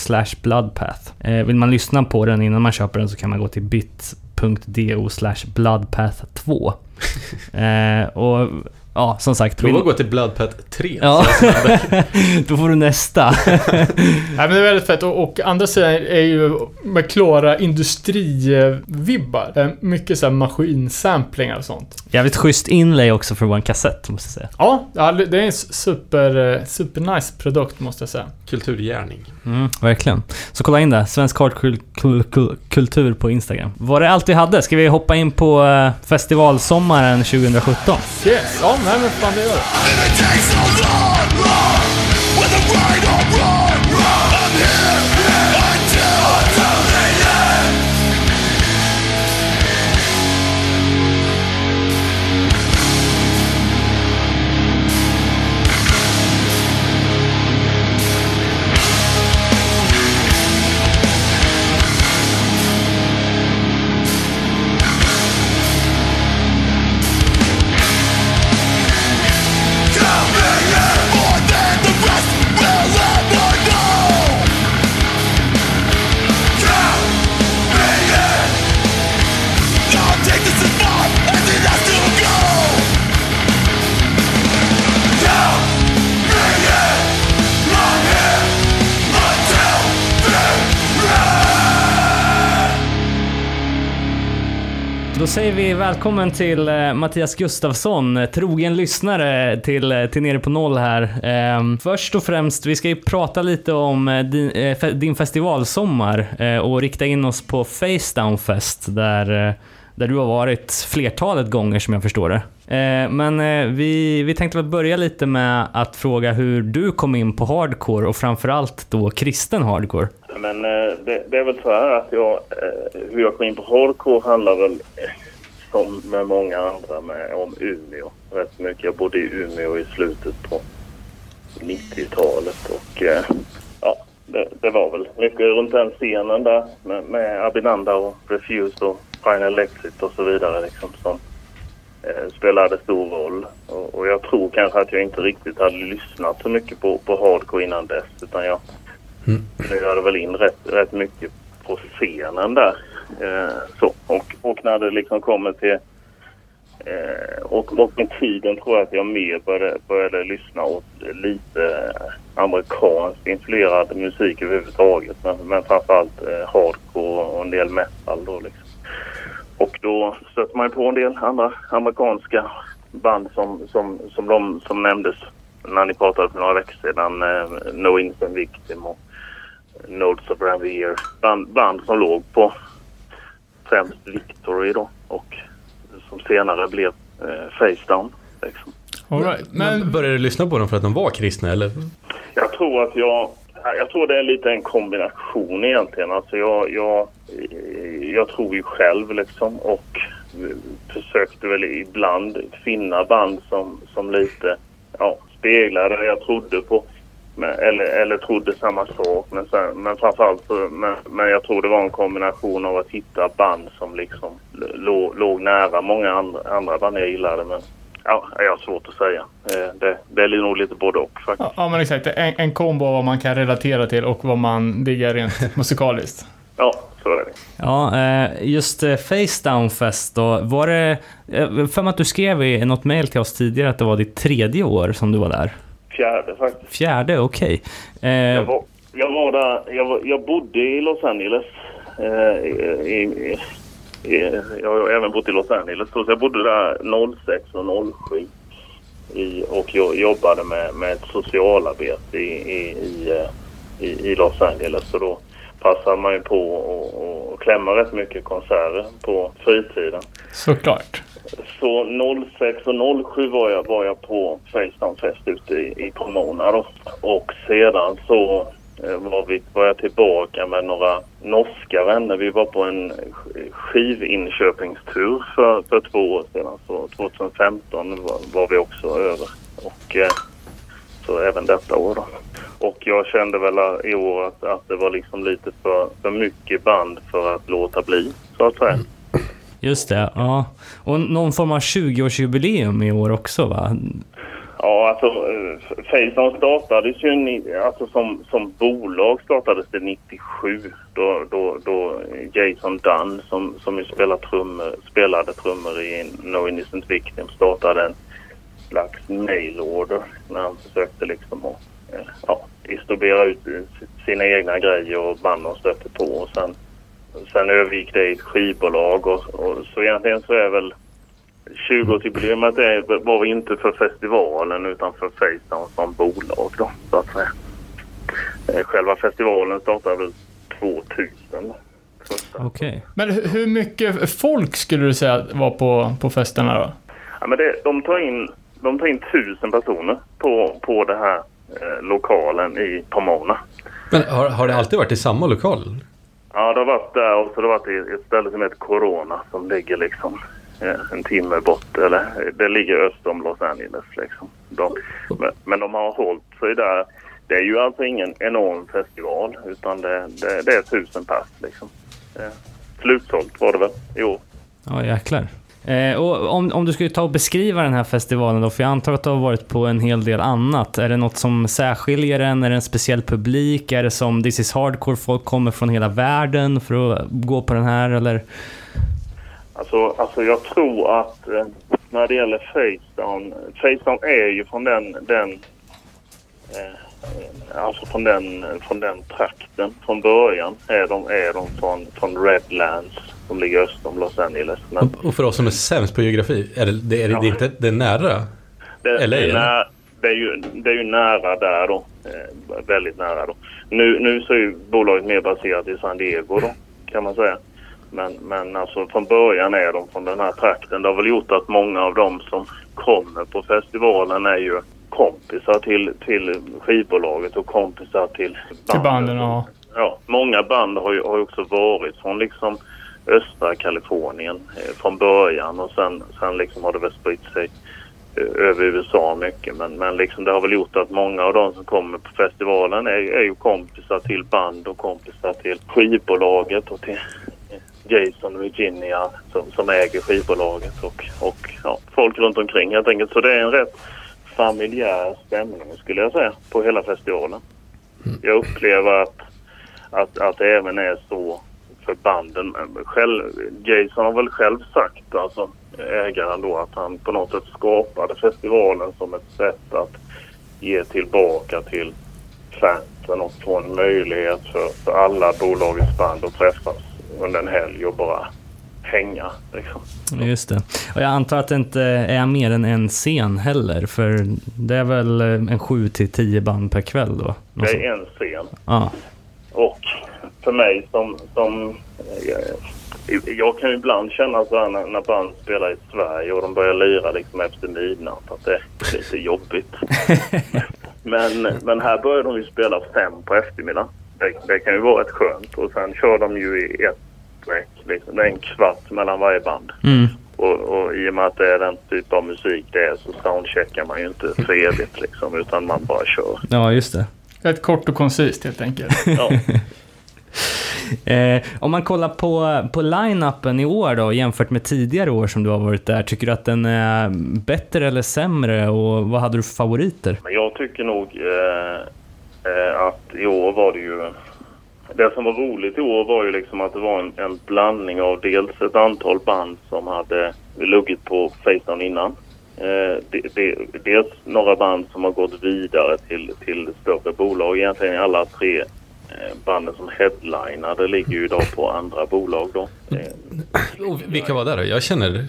bloodpath. Vill man lyssna på den innan man köper den så kan man gå till slash bloodpath 2. eh, och ja, som sagt. Prova att gå till Bloodpat 3. Ja, då får du nästa. Nej, men det är väldigt fett. Och, och andra sidan är ju med klara industrivibbar. Eh, Mycket så här maskinsamplingar och sånt. Jävligt schysst inlay också för att vara en kassett, måste jag säga. Ja, det är en super, eh, super nice produkt måste jag säga. Kulturgärning. Mm, verkligen. Så kolla in det. Svensk hardcore kul- kul- kultur på Instagram. Var det allt vi hade? Ska vi hoppa in på eh, festivalsommaren 2017? Yes, ja, nej men fan det gör det. Säger vi välkommen till eh, Mattias Gustafsson, eh, trogen lyssnare till, eh, till Nere på Noll här. Ehm, först och främst, vi ska ju prata lite om din, din festivalsommar och rikta in oss på Face Down Fest där, där du har varit flertalet gånger som jag förstår det. Eh, men eh, vi, vi tänkte väl börja lite med att fråga hur du kom in på hardcore och framförallt då kristen hardcore. Men eh, det, det är väl så här att jag, hur jag kom in på hardcore handlar väl som med många andra med, om Umeå. Rätt mycket. Jag bodde i Umeå i slutet på 90-talet och ja, det, det var väl mycket runt den scenen där med, med Abinanda och Refuse och Final Exit och så vidare liksom som spelade stor roll. Och, och jag tror kanske att jag inte riktigt hade lyssnat så mycket på, på hardcore innan dess utan jag Mm. snöade väl in rätt, rätt mycket på scenen där. Eh, så. Och, och när det liksom kommer till Eh, och, och med tiden tror jag att jag mer började, började lyssna åt lite amerikanskt influerad musik överhuvudtaget. Men, men framförallt eh, hardcore och en del metal då liksom. Och då stötte man ju på en del andra amerikanska band som, som, som de som nämndes när ni pratade för några veckor sedan. Eh, no Innocent Victim och Notes of Ranvier. Band, band som låg på främst Victory då och som senare blev eh, Facedown. Liksom. All right. Men Men började du lyssna på dem för att de var kristna eller? Jag tror att jag... Jag tror det är lite en kombination egentligen. Alltså jag, jag, jag tror ju själv liksom och försökte väl ibland finna band som, som lite ja, speglade det jag trodde på. Men, eller, eller trodde samma sak. Men, sen, men framförallt så, men, men jag tror det var en kombination av att hitta band som liksom låg, låg nära många andra, andra band jag gillade. Men ja, jag har svårt att säga. Eh, Det, det är nog lite både och faktiskt. Ja, men exakt. En, en kombo av vad man kan relatera till och vad man diggar rent musikaliskt. Ja, så är det. Ja, eh, just eh, Facedown Fest då. Var det... För mig att du skrev i något mail till oss tidigare att det var ditt tredje år som du var där. Fjärde faktiskt. Fjärde, okej. Jag Eh, var, jag var där, jag, var, jag bodde i Los Angeles. I, i, i, jag har även bott i Los Angeles så jag bodde där 06 och 07. I, och jag jobbade med, med ett socialarbete i, i, i, eh, i, Los Angeles. Så då passade man ju på att- klämma rätt mycket konserter på fritiden. Såklart. Så 06 och 07 var jag, var jag på Facedown Fest ute i, i Pomona då. Och sedan så eh, Eh, var, vi, var jag tillbaka med några norska vänner. Vi var på en skivinköpingstur för, för två år sedan. Så 2015 var, var vi också över. Och eh, så även detta år då. Och jag kände väl i år att, att det var liksom lite för, för mycket band för att låta bli, så att säga. just det, ja. Och någon form av 20-årsjubileum i år också va? Ja, alltså eh, startades ju alltså, som, som bolag startades det 97 då, då, då Jason Dunn som, som ju spelar trummor, spelade trummor i No Innocent Victim startade en slags mail order när han försökte liksom att eh, ja, distribuera ut sina egna grejer och banden stötte på. Och sen, sen övergick det i ett skivbolag och, och så egentligen så är väl 20-årsjubileumet är- var vi inte för festivalen utan för Facedown som bolag då, så att säga. Eh, Själva festivalen startade väl 2000. Första. Okej. Men hu- hur mycket folk skulle du säga var på, på festerna då? Ja, men det, de, tar in, de tar in tusen personer på, på den här eh, lokalen i Pomona. Men har, har det alltid varit i samma lokal? Ja, det har varit där och så har det varit i ett ställe som heter Corona som ligger liksom Eh, en timme bort. Eller det ligger öster om Los Angeles liksom. De, men, men de har hållit sig där. Det är ju alltså ingen enorm festival utan det, det, det är tusen pass. liksom. Eh, slutsålt var det väl i år. Ja, jäklar. Eh, och om, om du skulle ta och beskriva den här festivalen då, för jag antar att du har varit på en hel del annat. Är det något som särskiljer den? Är det en speciell publik? Är det som This is Hardcore, folk kommer från hela världen för att gå på den här eller? Alltså, alltså jag tror att eh, när det gäller Facedown. Facedown är ju från den, den eh, alltså från den, från den trakten. Från början är de, är de från, från Redlands som ligger öster om Los Angeles. Men Och, och för oss som är sämst på geografi, är det, det, är det, det, inte, det är nära? det, LA, det, är, nä, det, är ju, det är ju nära där då. Eh, väldigt nära då. Nu, nu så är ju bolaget mer baserat i San Diego då kan man säga. Men, men alltså från början är de från den här trakten. Det har väl gjort att många av dem som kommer på festivalen är ju kompisar till, till skivbolaget och kompisar till Till banden, ja. Ja, många band har ju, har också varit från liksom östra Kalifornien eh, från början och sen, sen liksom har det väl spritt sig eh, över USA mycket. Men, men liksom det har väl gjort att många av de som kommer på festivalen är, är ju kompisar till band och kompisar till skivbolaget och till Jason Virginia som, som äger skivbolaget och, och ja, folk runt omkring helt enkelt. Så det är en rätt familjär stämning skulle jag säga på hela festivalen. Jag upplever att, att, att det även är så för banden. Själv, Jason har väl själv sagt, alltså ägaren då, att han på något sätt skapade festivalen som ett sätt att ge tillbaka till fansen och få en möjlighet för, för alla bolagets band att träffas under en helg och bara hänga. Liksom. Just det. Och jag antar att det inte är mer än en scen heller, för det är väl en 7 till 10 band per kväll då? Det är en scen. Ja. Och för mig som... som jag, jag kan ibland känna så här när, när band spelar i Sverige och de börjar lira liksom efter midnatt att det är lite jobbigt. men, men här börjar de ju spela fem på eftermiddagen. Det, det kan ju vara rätt skönt. Och sen kör de ju i ett streck. Liksom. Det är en kvart mellan varje band. Mm. Och, och i och med att det är den typ av musik det är så soundcheckar man ju inte för evigt liksom. Utan man bara kör. Ja, just det. Rätt kort och koncist helt enkelt. Ja. Eh, om man kollar på, på line-upen i år då, jämfört med tidigare år som du har varit där, tycker du att den är bättre eller sämre och vad hade du för favoriter? Men jag tycker nog eh, att i år var det ju... Det som var roligt i år var ju liksom att det var en, en blandning av dels ett antal band som hade luggit på Facedown innan. Eh, de, de, dels några band som har gått vidare till, till större bolag. Egentligen alla tre eh, banden som headlinade ligger ju idag på andra bolag då. Eh, vilka var det då? Jag känner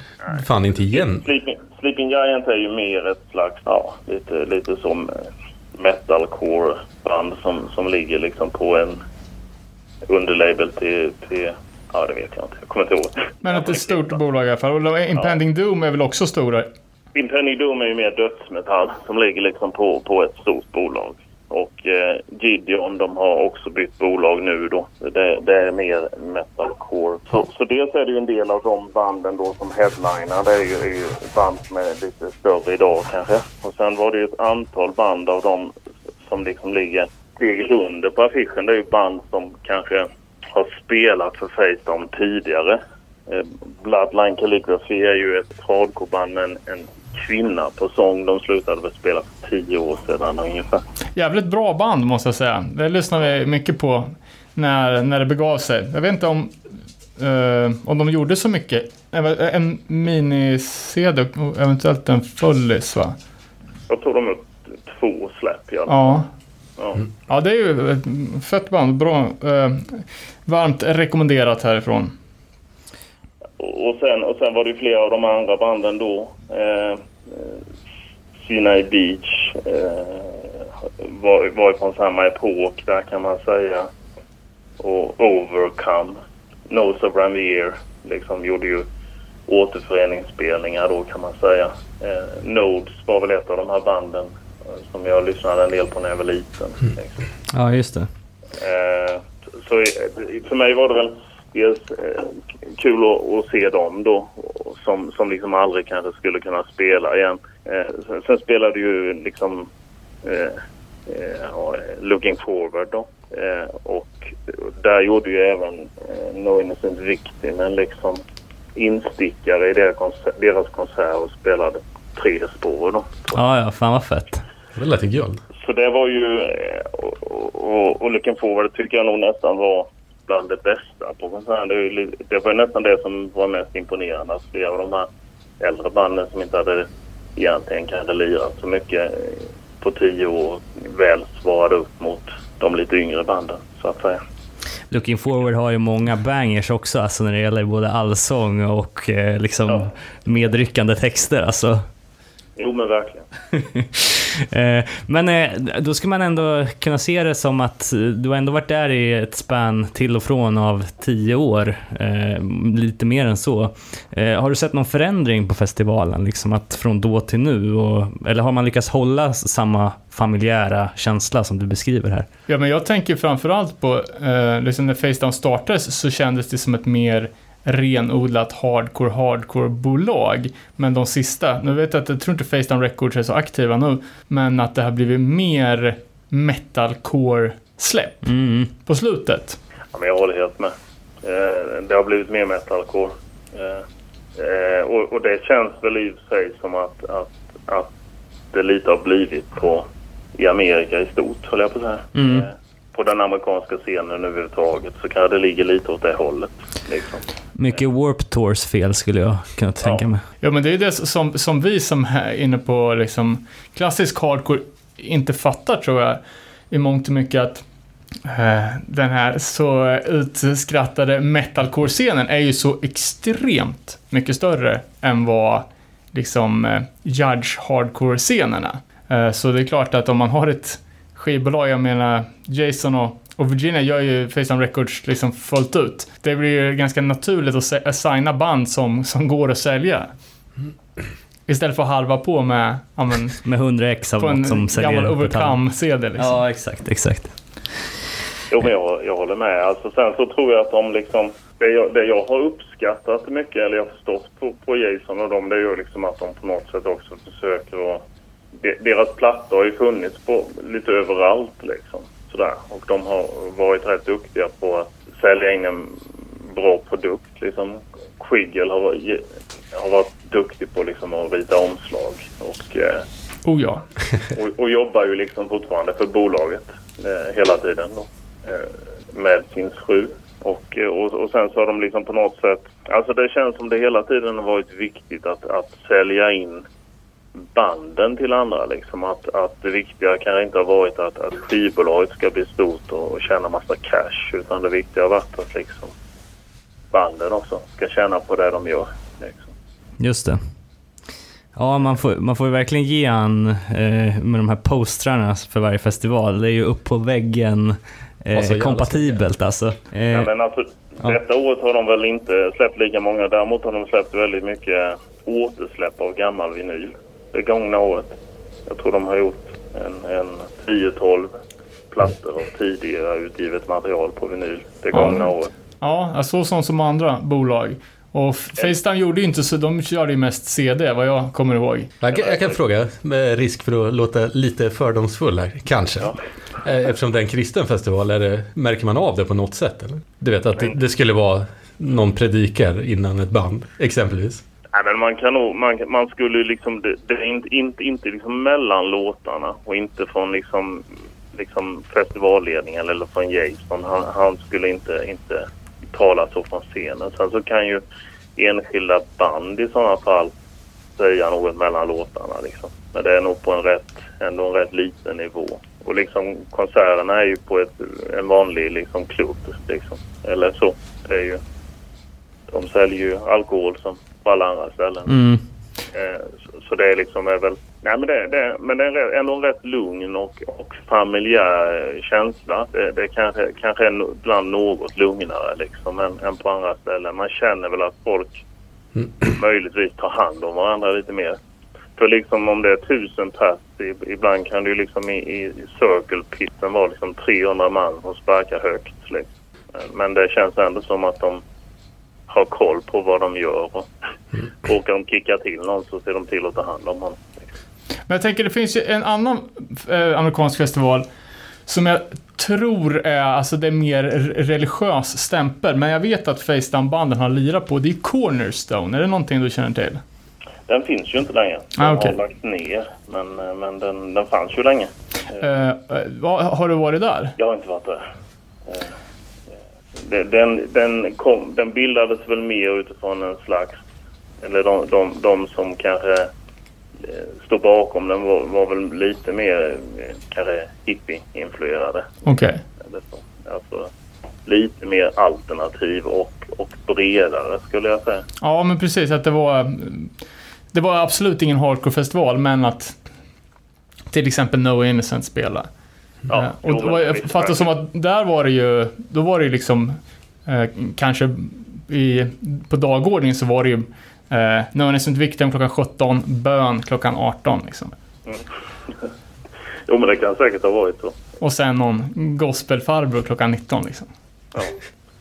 fan inte igen. Sleeping, Sleeping Giant är ju mer ett slags, ja, lite, lite som eh, metalcore-band som, som ligger liksom på en underlabel till, till, ja det vet jag inte, jag kommer inte ihåg. Men ett stort bolag i alla fall. Och Impending Doom är väl också stora? Impending Doom är ju mer dödsmetall som ligger liksom på, på ett stort bolag. Och eh, Gideon de har också bytt bolag nu då. Det, det är mer metalcore. Så, så dels är det ju en del av de banden då som headliner. Det är ju, är ju band som är lite större idag kanske. Och sen var det ju ett antal band av dem som liksom ligger steget under på affischen. Det är ju band som kanske har spelat för FaceTime tidigare. Eh, Bloodline Calligraphy är ju ett hardcoreband med en, en kvinna på sång. De slutade väl spela för tio år sedan ungefär. Jävligt bra band måste jag säga. Det lyssnade vi mycket på när, när det begav sig. Jag vet inte om, eh, om de gjorde så mycket. En mini-CD och eventuellt en fullis va? Jag tror de upp två släpp i alla fall. Ja. Ja. Ja, det är ju ett fett band. Bra. Eh, varmt rekommenderat härifrån. Och sen, och sen var det flera av de andra banden då. Eh, Sinai Beach eh, var, var från samma epok där kan man säga. Och Overcome. Nose of Ramier liksom gjorde ju återföreningsspelningar då kan man säga. Eh, Nodes var väl ett av de här banden eh, som jag lyssnade en del på när jag var liten. Liksom. Ja, just det. Eh, så för mig var det väl dels eh, kul att, att se dem då som, som liksom aldrig kanske skulle kunna spela igen. Eh, sen, sen spelade ju liksom eh, eh, Looking Forward då. Eh, och där gjorde ju även eh, No Innocent Victim en liksom instickare i deras konsert, deras konsert och spelade tre spår då. Ja, ja, fan vad fett. Det lät ju kul. Så det var ju... Och, och, och Looking Forward tycker jag nog nästan var bland det bästa på konserten. Det, det var nästan det som var mest imponerande. Att flera av de här äldre banden som inte hade egentligen kanske lirat så mycket på tio år väl svarade upp mot de lite yngre banden så att säga. Looking Forward har ju många bangers också, alltså när det gäller både allsång och eh, liksom Ja. medryckande texter. Alltså. Jo men verkligen. Eh, Men eh, då ska man ändå kunna se det som att du har ändå varit där i ett spann till och från av tio år. Eh, lite mer än så. Har du sett någon förändring på festivalen? Liksom att från då till nu? Och, eller har man lyckats hålla samma familjära känsla som du beskriver här? Ja, men jag tänker framförallt på, liksom när Facedown startades så kändes det som ett mer renodlat hardcore hardcore-bolag. Men de sista, nu vet jag att jag tror inte Facedown Records är så aktiva nu, men att det har blivit mer metalcore-släpp Mm. på slutet. Ja, men jag håller helt med. Eh, det har blivit mer metalcore. Eh, eh, och, det känns väl i och för sig som att, att, att det lite har blivit på i Amerika i stort, höll jag på att säga. Mm. På den amerikanska scenen överhuvudtaget så kan det ligga lite åt det hållet. Liksom. Mycket Warp Tours fel skulle jag kunna tänka Ja. mig. Ja, men det är det som, som vi som är inne på liksom, klassisk hardcore inte fattar tror jag i mångt och mycket att eh, den här så utskrattade metalcore-scenen är ju så extremt mycket större än vad liksom eh, judge hardcore-scenerna. Eh, så det är klart att om man har ett skivbolag, jag menar Jason och, och Virginia gör ju Face Records liksom fullt ut. Det blir ju ganska naturligt att signa band som, som går att sälja. Istället för att halva på med, ja men, Med 100 ex av en något som säljer gammal på tallrik. Overcome-CD liksom. Ja, exakt, exakt. Jo, men jag, jag håller med. Alltså, sen så tror jag att de liksom... Det jag, det jag har uppskattat mycket, eller jag har förstått på, på Jason och dem, det är ju liksom att de på något sätt också försöker att... de- Deras plattor har ju funnits på lite överallt liksom. Sådär. Och de har varit rätt duktiga på att sälja in en bra produkt liksom. Squiggle har, har varit duktig på liksom att rita omslag. Och, eh, Oh ja. och, och jobbar ju liksom fortfarande för bolaget eh, hela tiden då, eh, med sin fru. Och, eh, och, och sen så har de liksom på något sätt... Alltså det känns som det hela tiden har varit viktigt att, att sälja in banden till andra. Liksom. Att, att det viktiga kan inte ha varit att, att skivbolaget ska bli stort och, och tjäna massa cash. Utan det viktiga har varit att liksom banden också ska tjäna på det de gör. Liksom. Just det. Ja, man får, man får ju verkligen ge han eh, med de här postrarna för varje festival. Det är ju upp på väggen eh, Och så jävla kompatibelt alltså. Eh, Ja, men alltså, Ja. Detta året har de väl inte släppt lika många. Däremot har de släppt väldigt mycket återsläpp av gammal vinyl det gångna året. Jag tror de har gjort en, en 10-12 plattor av tidigare utgivet material på vinyl det gångna året. Ja, jag såg sånt som andra bolag. Och Facetime gjorde ju inte så, de körde ju mest CD vad jag kommer ihåg. Jag kan, jag kan fråga, med risk för att låta lite fördomsfull här, kanske. Eh, Eftersom det är en kristen festival, är det, märker man av det på något sätt? Eller? Du vet att det, det skulle vara någon predikar innan ett band, exempelvis. Nej, men man kan nog, man, man skulle liksom, det, det är inte, inte, inte liksom mellan låtarna och inte från liksom, liksom festivalledningen eller från Jason. Han, han skulle inte, inte tala så från scenen. Sen så kan ju enskilda band i sådana fall säga något mellan låtarna liksom. Men det är nog på en rätt, ändå en rätt liten nivå. Och liksom konserterna är ju på ett, en vanlig liksom klubb liksom. Eller så. Det är ju, de säljer ju alkohol som på alla andra ställen. mm, Eh, så, så det är liksom är väl... Nej men det, det, men det är ändå en rätt lugn och, och familjär eh, känsla. Det, det kanske, kanske är ibland något lugnare liksom än, än på andra ställen. Man känner väl att folk möjligtvis tar hand om varandra lite mer. För liksom om det är tusen pers, i- ibland kan det ju liksom i, i circle pitten vara liksom 300 man som sparkar högt. Liksom. Men- Men det känns ändå som att de har koll på vad de gör. Och råkar de kicka till någon så ser de till att ta hand om honom. Men jag tänker det finns ju en annan eh, amerikansk festival som jag tror är, alltså det är mer religiös stämpel. Men jag vet att Facetime-banden har lirat på. Det är Cornerstone. Är det någonting du känner till? Den finns ju inte längre. Den Ah, okej. har lagts ner. Men, eh, men den, den fanns ju länge. Vad- har du varit där? Jag har inte varit där. Det- Den, den, kom, den bildades väl mer utifrån en slags... Eller de, de, de som kanske eh, stod bakom den var, var väl lite mer eh, kanske hippie-influerade. Okej. Så. Alltså, lite mer alternativ och, och bredare skulle jag säga. Ja, men precis. Att det var... Det var absolut ingen hardcore-festival, men att till exempel No Innocent spelade. Ja, Eh, jo, och vad jag fattar som att där var det ju, då var det ju liksom eh, kanske i, på dagordningen så var det ju eh, Innocent Victim klockan 17, bön klockan 18 liksom. Jo, men det kan säkert ha varit så. Och sen någon gospelfarbror klockan 19 liksom. Ja.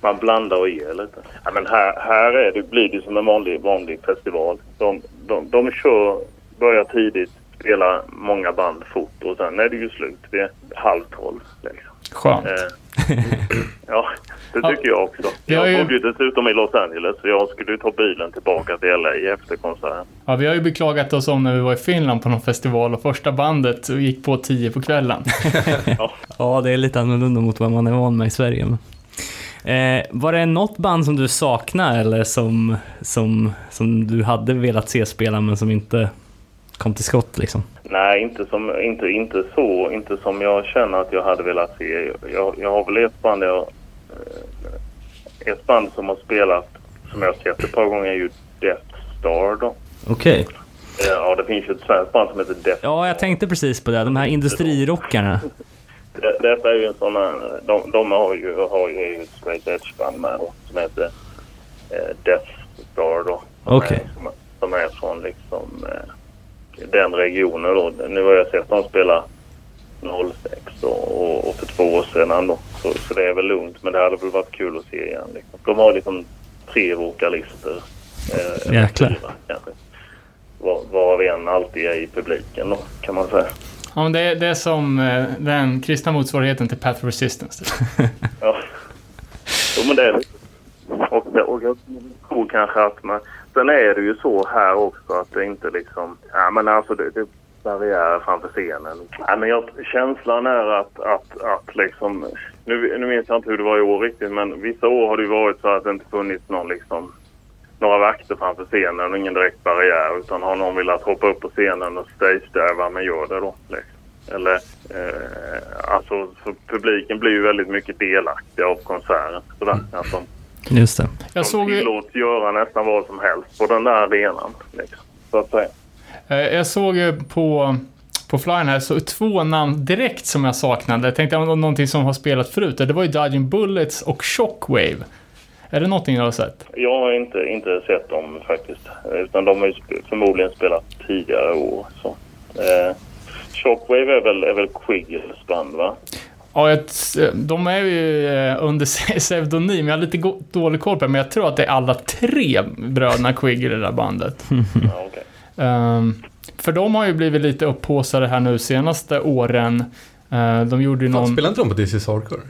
Man blandar och ger lite. Ja, men här, här är det, blir det som en vanlig, vanlig festival. De, de, de kör, börjar tidigt, spelar många band fort och sen är det ju slut vid halv tolv. Liksom. Skönt. Eh, ja, Det Ja. tycker jag också. Vi har Jag ju- bodde ju dessutom i Los Angeles så jag skulle ju ta bilen tillbaka till LA efter konserten. Ja, vi har ju beklagat oss om när vi var i Finland på någon festival och första bandet gick på 10 på kvällen. Ja, det är lite annorlunda mot vad man är van med i Sverige. Men. Eh, var det något band som du saknade eller som, som, som du hade velat se spela men som inte kom till skott liksom? Nej, inte, som, inte, inte så. Inte som jag känner att jag hade velat se. Jag, jag har väl ett band, jag, eh, ett band som har spelat, som jag har sett ett par gånger, är ju Death Star då. Okej. Eh, Ja, det finns ju ett svenskt band som heter Death Ja, jag tänkte precis på det. De här industrirockarna. Det- Detta är ju en sån här, de, de har ju, har ju ett straight edge band med då, som heter eh, Death Star då. Okej. Som, som är från liksom eh, den regionen då. Nu har jag sett dem spela 06 och, och, för två år sedan då. Så, så det är väl lugnt men det hade väl varit kul att se igen. Liksom. De har liksom tre vokalister. Eh, Jäklar. fyra, kanske. Var, varav en alltid är i publiken då kan man säga. Ja, men det, är- det är som eh, den kristna motsvarigheten till Path of Resistance. Ja. Jo, men det är det. Och, och jag tror kanske att man... Sen är det ju så här också att det inte liksom... Ja, men alltså det, det barriärer framför scenen. Ja, men jag, känslan är att, att, att liksom... Nu, nu minns jag inte hur det var i år riktigt, men vissa år har det ju varit så att det inte funnits någon liksom... Några vakter framför scenen och ingen direkt barriär. Utan har någon velat hoppa upp på scenen och stage-diva, men gör det då. Liksom. Eller, eh, alltså, publiken blir ju väldigt mycket delaktig av konserten. Sådär. Att de, Just det. Jag de såg ju... tillåts göra nästan vad som helst på den där arenan. Liksom, så att säga. Eh, Jag såg ju på, på flyern här så två namn direkt som jag saknade. Jag tänkte om någonting som har spelat förut. Det var ju Dodging Bullets och Shockwave. Är det någonting jag har sett? Jag har inte, inte sett dem faktiskt. Utan de har ju förmodligen spelat tidigare år. Så. Eh, Shockwave är väl, är väl Quiggles band va? Ja, jag, de är ju eh, under pseudonym. Jag har lite dålig koll på det, men jag tror att det är alla tre bröderna Quigg i det där bandet. Ja. Ehm, för de har ju blivit lite upphaussade här nu senaste åren. Eh, de gjorde ju Fan, någon... spelar inte de på is Hardcore?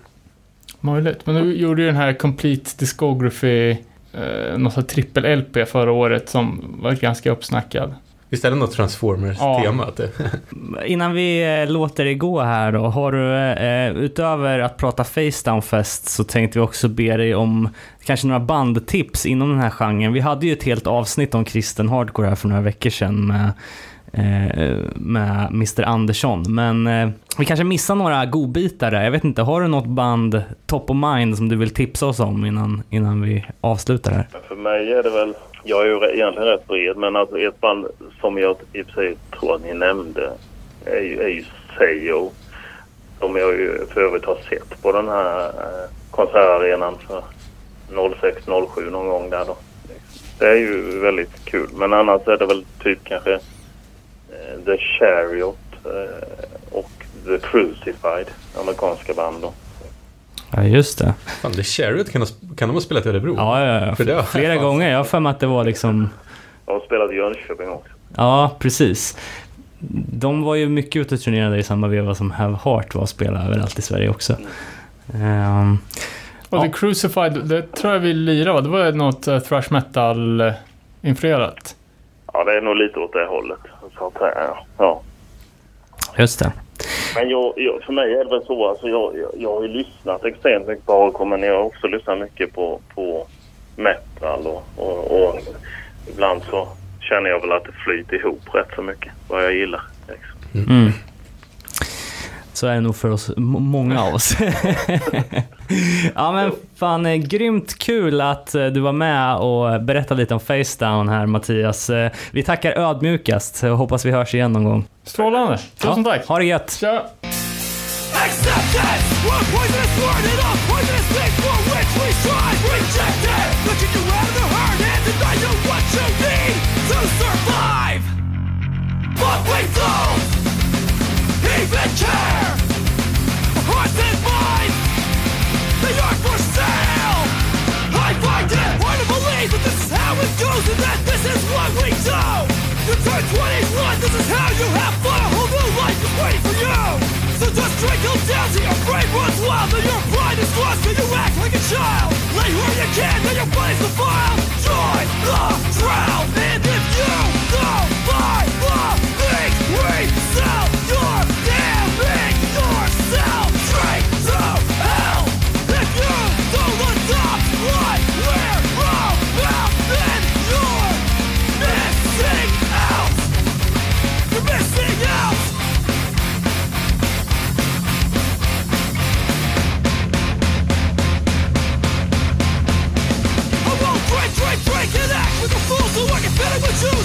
Möjligt. Men de gjorde ju den här Complete Discography, eh, något sånt trippel-LP förra året som var ganska uppsnackad. Visst är det något Transformers-tema? att det- Innan vi eh, låter det gå här då, har du eh, utöver att prata Facedown Fest så tänkte vi också be dig om kanske några bandtips inom den här genren. Vi hade ju ett helt avsnitt om kristen hardcore här för några veckor sedan med, eh, med Mr Andersson. Men eh, vi kanske missar några godbitar där. Jag vet inte, har du något band top of mind som du vill tipsa oss om innan, innan vi avslutar här? För mig är det väl... Jag är ju egentligen rätt bred, men alltså ett band som jag i och för sig tror att ni nämnde är ju, är ju Seyo. Som jag ju för övrigt har sett på den här eh, konsertarenan för 06-07 någon gång där då. Det är ju väldigt kul. Men annars är det väl typ kanske eh, The Chariot eh, och The Crucified, amerikanska band då. Ja, just det. Fan, The Chariot kan, ha, kan de ha spelat i Örebro? Ja, ja, ja. För det Flera gånger. Jag har för mig att det var liksom... Jag har spelat i Jönköping också. Ja, precis. De var ju mycket ute och turnerade i samma veva som Have Heart var och spelade överallt i Sverige också. Ehm, Och Ja. The Crucified, det tror jag vi lirade va? Det var något uh, thrash metal-influerat. Ja, det är nog lite åt det hållet. Så att. Ja. just det. Men jag, jag, för mig är det väl så, alltså jag, jag, jag har ju lyssnat extremt mycket på hardcore men jag har också lyssnat mycket på, på metal och, och, och ibland så känner jag väl att det flyter ihop rätt så mycket vad jag gillar. Liksom. Mm. Så är det nog för oss, många av oss. ja men fan, eh, grymt kul att eh, du var med och berättade lite om Facedown här Mattias. Eh, Vi tackar ödmjukast och hoppas vi hörs igen någon gång. Strålande. Tusen tack. Ha det gött! Tja. What. But we don't even care. Minds, they are for sale. I find it hard to believe that this is how it goes and that this is what we do. You turn 21, this is how you have fun. A whole new life is waiting for you. So just down your brain runs low. child, your pride is lost you act like a child. Lay where you can, then your body's defiled. Join the drown, and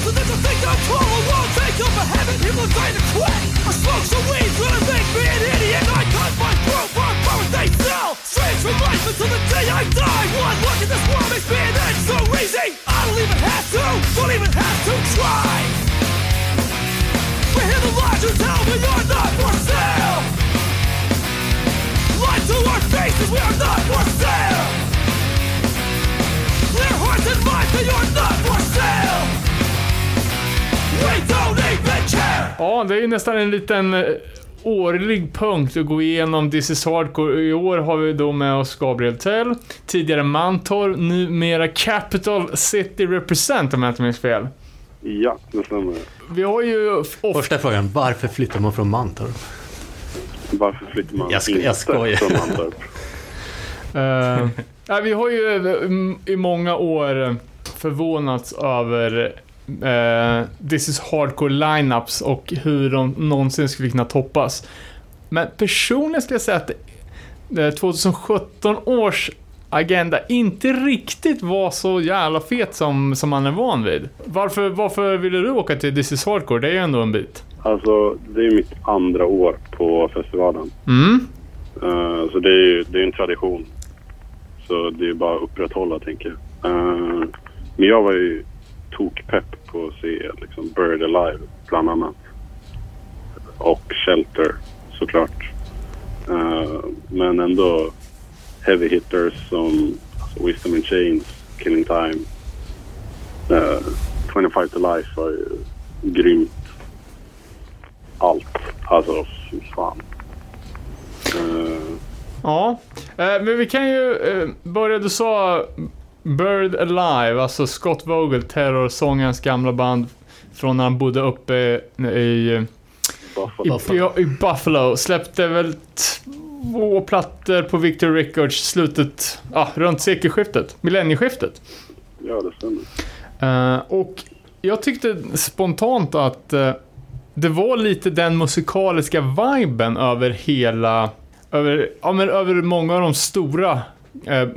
So that you think I'm cool, I won't take a habit. People are trying to quit. I smoke some weed, gonna make me an idiot. I cut my throat for a birthday sell. Strange from life until the day I die. One look at this world makes me an end so easy. I don't even have to, don't even have to try. We hear the lies you tell me you're not for sale. Lie to our faces, we are not for sale. Ja, det är ju nästan en liten eh, årlig punkt att gå igenom This is Hardcore. I år har vi då med oss Gabriel Tell, tidigare Mantorp, numera Capital City Represent om jag inte minns fel. Ja, det stämmer. Vi har ju. Första frågan, varför flyttar man från Mantorp? Varför flyttar man Jag sko- jag inte skojar. från Mantorp? Uh, ja, vi har ju eh, i många år förvånats över eh, This is Hardcore lineups och hur de någonsin skulle kunna toppas. Men personligen skulle jag säga att eh, 2017 års agenda inte riktigt var så jävla fet som, som man är van vid. Varför, varför ville du åka till This is Hardcore? Det är ju ändå en bit. Alltså, det är mitt andra år på festivalen. Mm. Eh, så det är ju det är en tradition. Så det är bara att upprätthålla, tänker jag. Eh, men jag var ju tokpepp på att se liksom, Bird Alive, bland annat. Och Shelter, såklart. Uh, men ändå heavy hitters som alltså, Wisdom in Chains, Killing Time. Eh, uh, 25 to Life var ju grymt. Allt. Alltså, fy fan. Uh, Ja, men vi kan ju eh, börja. Du sa Bird Alive, alltså Scott Vogel, terrorsångens gamla band från när han bodde uppe i, Buffalo. i, i Buffalo. Släppte väl två plattor på Victor Records slutet, ja, runt sekelskiftet, millennieskiftet. Ja, det stämmer. Eh, och jag tyckte spontant att eh, det var lite den musikaliska viben över hela, över, ja, men över många av de stora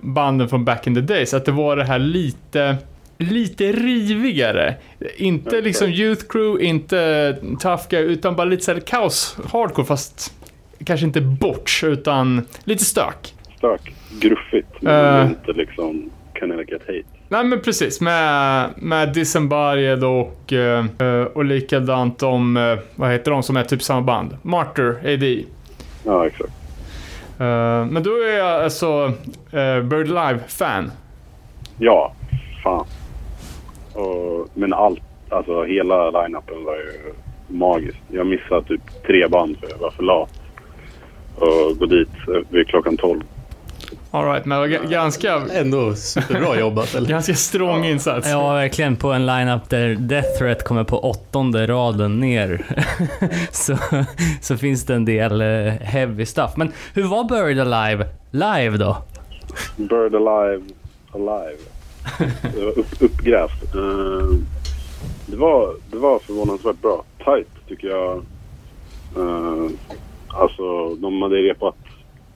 banden från back in the days. Att det var det här lite, lite rivigare. Inte liksom Youth Crew, inte Tough Guy, utan bara lite såhär kaos, hardcore fast kanske inte bort, utan lite stök. Stök. Gruffigt. Men Eh. inte liksom Connecticut Hate. Nej men precis, med, med Disembodied och, eh, eh, och likadant om, eh, vad heter de som är typ samma band? Martyr AD. Ja, exakt. Eh, men då är jag alltså eh, Bird Live-fan. Ja, fan. Och, men allt, alltså hela line-upen var ju magisk. Jag missade typ tre band för jag var för lat. Och gå dit vid klockan 12. Alright, men det var ga- ganska, Ändå superbra jobbat eller? ganska strong insats. Ja, verkligen på en lineup där Death Threat kommer på åttonde raden ner. så, så finns det en del eh, heavy stuff. Men hur var Buried Alive live då? Bird Alive, Alive. Det var upp, uppgrävt. Eh, det, var, det var förvånansvärt bra. Tight tycker jag. Uh, alltså de hade repat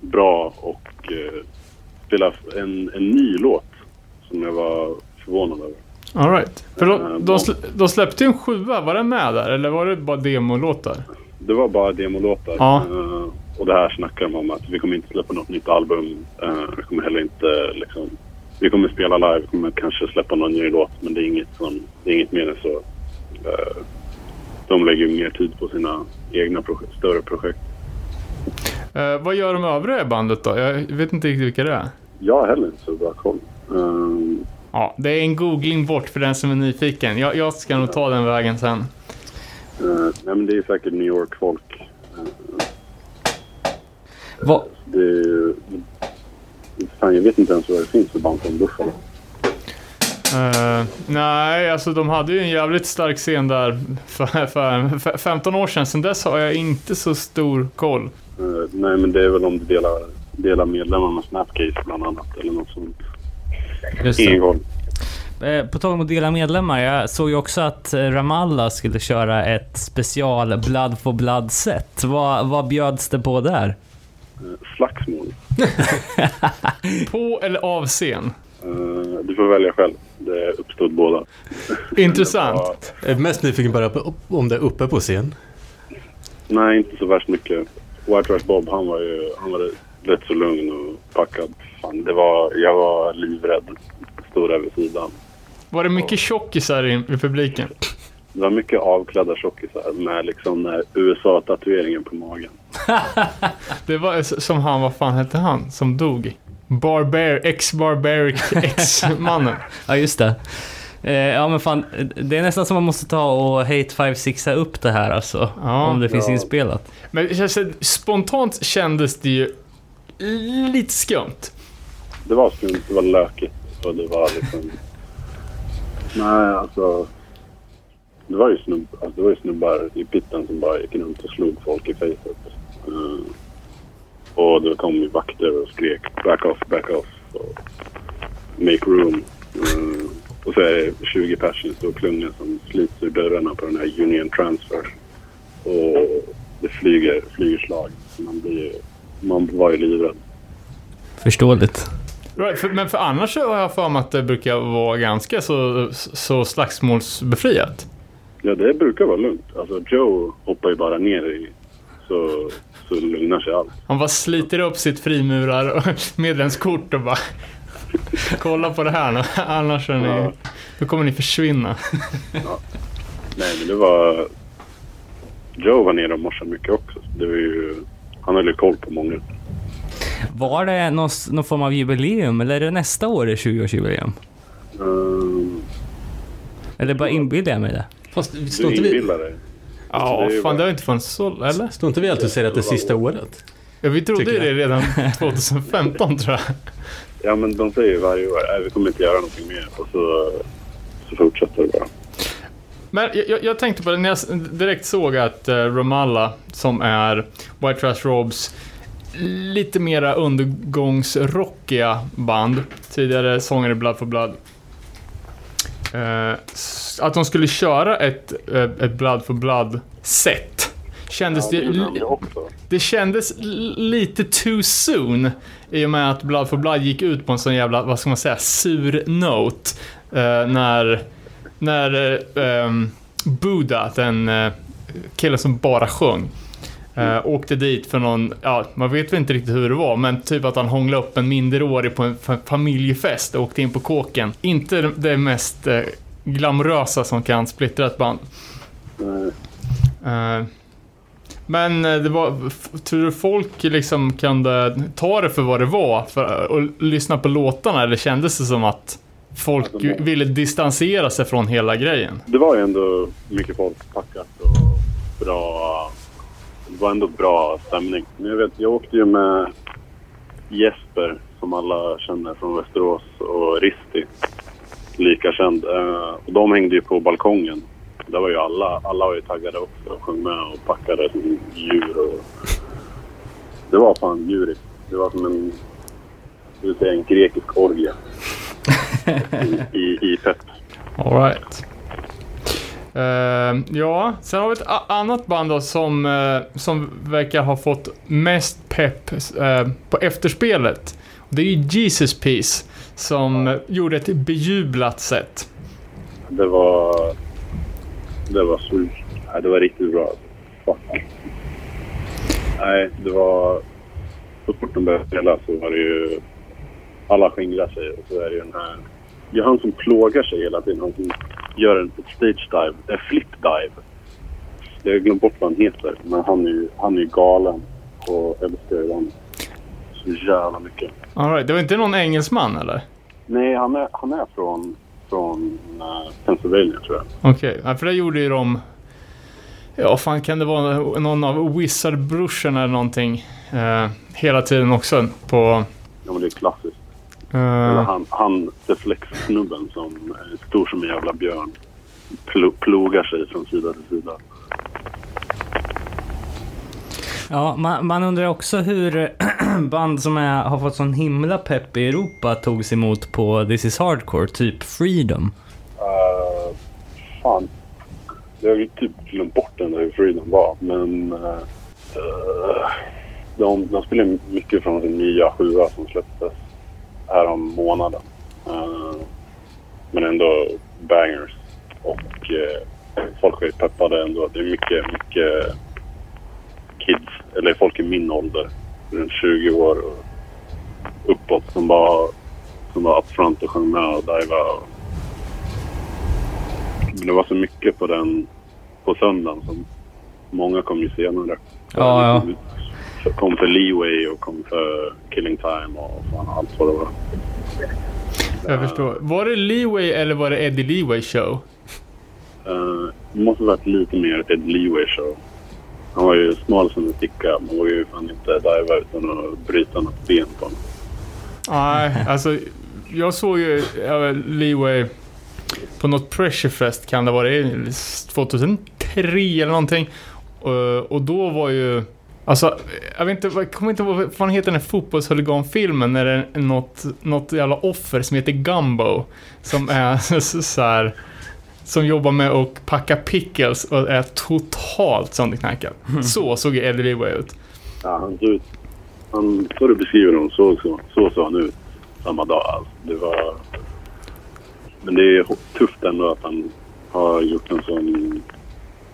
bra och uh, spelat en, en ny låt som jag var förvånad över. Alright. För de, de, slä, de släppte ju en sjua, var den med där? Eller var det bara demolåtar? Det var bara demolåtar. Ja. Eh, och det här snackar de om att vi kommer inte släppa något nytt album. Eh, vi kommer heller inte liksom... Vi kommer spela live, vi kommer kanske släppa någon ny låt men det är inget, som, det är inget mer än så. Eh, de lägger ju mer tid på sina egna projekt, större projekt. Vad gör de övriga i bandet då? Jag vet inte riktigt vilka det är. Jag har heller inte så bra koll. Eh, Ja, det är en googling bort för den som är nyfiken. Jag, jag ska nog ta den vägen sen. eh, nej men det är säkert New York-folk. Vad, Det är. Fan, jag vet inte ens vad det finns för band från Buffalo. Eh, nej, alltså de hade ju en jävligt stark scen där för, för, för 15 år sedan. Sen dess har jag inte så stor koll. Eh, nej, men det är väl om du delar, delar medlemmar med Snapcase bland annat eller något sånt. just Ingen koll. Eh, På tal om att dela medlemmar, jag såg ju också att eh, Ramallah skulle köra ett special Blood for Blood set. Vad, vad bjöds det på där? Eh, Slagsmål. På eller av scen? Du får välja själv. Det uppstod båda. Intressant. Jag är mest nyfiken bara på om det är uppe på scen. Nej, inte så värst mycket. White Trash Bob, han var ju han var rätt så lugn och packad. Fan, det var, jag var livrädd. Stod där vid sidan. Var det mycket tjockisar i, i publiken? Det var mycket avklädda tjockisar med liksom USA-tatueringen på magen. Det var som han, vad fan hette han, som dog? Barbar, ex-barbaric ex-mannen. Ja, just det. Eh, ja, men fan, det är nästan som man måste ta och Hate 5 upp det här alltså. Ja. om det finns Ja. inspelat. Men spontant kändes det ju lite skumt. Det var skumt, det var lökigt och det var liksom... Nej, alltså... Det var ju, snubb, alltså, det var ju snubbar i pitten som bara gick runt och slog folk i facet. Eh, och det kom ju vakter och skrek back off, back off. Och make room. Eh, och så är det 20 personer i en stor klunga som slits ur dörrarna på den här Union Transfer. Och det flyger, flyger slag. Man, blir, man var ju livrädd. Förståeligt. Right, för, men för annars så har jag för mig att det brukar vara ganska så, så slagsmålsbefriat. Ja, det brukar vara lugnt. Alltså Joe hoppar ju bara ner i så, så lugnar sig allt. Han bara sliter upp sitt frimurar och medlemskort och bara Kolla på det här nu, annars är ni, Ja. då kommer ni försvinna. Nej, men det var... Joe var nere och morsade mycket också. Det var ju... Han höll ju koll på många. Var det någon, någon form av jubileum eller är det nästa år det är 20-årsjubileum? Um, Eller bara inbillar jag mig det? Fast du står inte, vi, inbillar dig. Ja, det är ju fan bara- det har inte funnits så, eller? står inte vi alltid och säger att det är sista året? Ja, vi trodde ju det redan 2015 tror jag. Ja, men de säger ju varje år att vi kommer inte göra någonting mer. Och så, så fortsätter det bara. Men jag- jag, tänkte på det när jag direkt såg att uh, Ramallah, som är White Trash Robs lite mera undergångsrockiga band, tidigare sångare i Blood for Blood, eh, att de skulle köra ett, eh, ett Blood for Blood-set. Kändes Ja, det, det det kändes lite too soon i och med att Blood for Blood gick ut på en sån jävla, vad ska man säga, sur note. eh, när när eh, um, Buddha, den uh, killen som bara sjöng, eh, åkte dit för någon, ja, man vet väl inte riktigt hur det var, men typ att han hånglade upp en minderårig på en fa- familjefest och åkte in på kåken. Inte det- mest uh, glamorösa som kan splittra ett band. Eh, Men eh, det var, tror du folk liksom kunde ta det för vad det var för, och lyssna på låtarna eller kändes det som att folk Alltså, ville distansera sig från hela grejen? Det var ju ändå mycket folk packat och bra... Det var ändå bra stämning. Men jag vet, jag åkte ju med Jesper som alla känner från Västerås och Risti. Lika känd. Eh, och de hängde ju på balkongen. Där var ju alla, alla var ju taggade också och sjöng med och packade som djur. Och... Det var fan djurigt. Det var som en, jag vill säga, en grekisk orgie. I, i, i pepp. Alright. Uh, ja, sen har vi ett annat band då som, eh, som verkar ha fått mest pepp eh, på efterspelet. Det är ju Jesus Peace som eh, gjorde ett bejublat sätt. Det var... Det var så... Nej, det var riktigt bra. Fuck. Nej, det var... Så fort de började spela så var det ju... Alla skingrar sig och så är det ju den här... Det är han som plågar sig hela tiden. Han som gör en stage dive. En flip dive. Jag har glömt bort vad han heter. Men han är ju, han är ju galen. Och älskar ju den så jävla mycket. Alright, det var inte någon engelsman eller? Nej, han är, han är från, från uh, Pennsylvania tror jag. Okej, ja, för det gjorde ju de Ja, fan kan det vara någon av Wizard-brorsorna eller någonting. Eh, hela tiden också på... Ja, men det är klassiskt. Eh, Eller han, han The Flex-snubben som är stor som en jävla björn. Plo, plogar sig från sida till sida. Ja, man, man undrar också hur band som är, har fått sån himla pepp i Europa togs emot på This is Hardcore, typ Freedom. Uh, fan. Jag har ju typ glömt bort den där hur Freedom var. Men uh, de, de spelar mycket från sin nya sjua som släpptes här om månaden. Uh, men ändå bangers. Och uh, folk är peppade ändå. Det är mycket, mycket kids, eller folk i min ålder, runt 20 år och uppåt som bara som var upfront och sjöng med och divade. Men det var så mycket på den på söndagen som många kom ju senare. Ja, ja. Så kom för Leeway och kom för Killing Time och fan allt vad det var. jag förstår. Var det Leeway eller var det Eddie Leeway show? Uh, det måste varit lite mer Ed Leeway show. Han var ju smal som en sticka. Man vågade ju fan inte diva utan att bryta något ben på honom. Nej, alltså jag såg ju ja, Leeway på något Pressurefest kan det vara det 2003 eller någonting. Och, och då var ju Alltså, jag vet inte, jag kommer inte ihåg vad fan heter den här fotbollshuliganfilmen när det är något, något jävla offer som heter Gumbo. Som är så, så här, Som jobbar med att packa pickles och är totalt sönderknarkad. Så såg Eddie Leeway ut. Ja, han såg ut... Han, så du beskriver honom, så, så, så såg han ut samma dag. Alltså. Det var... Men det är tufft ändå att han har gjort en sån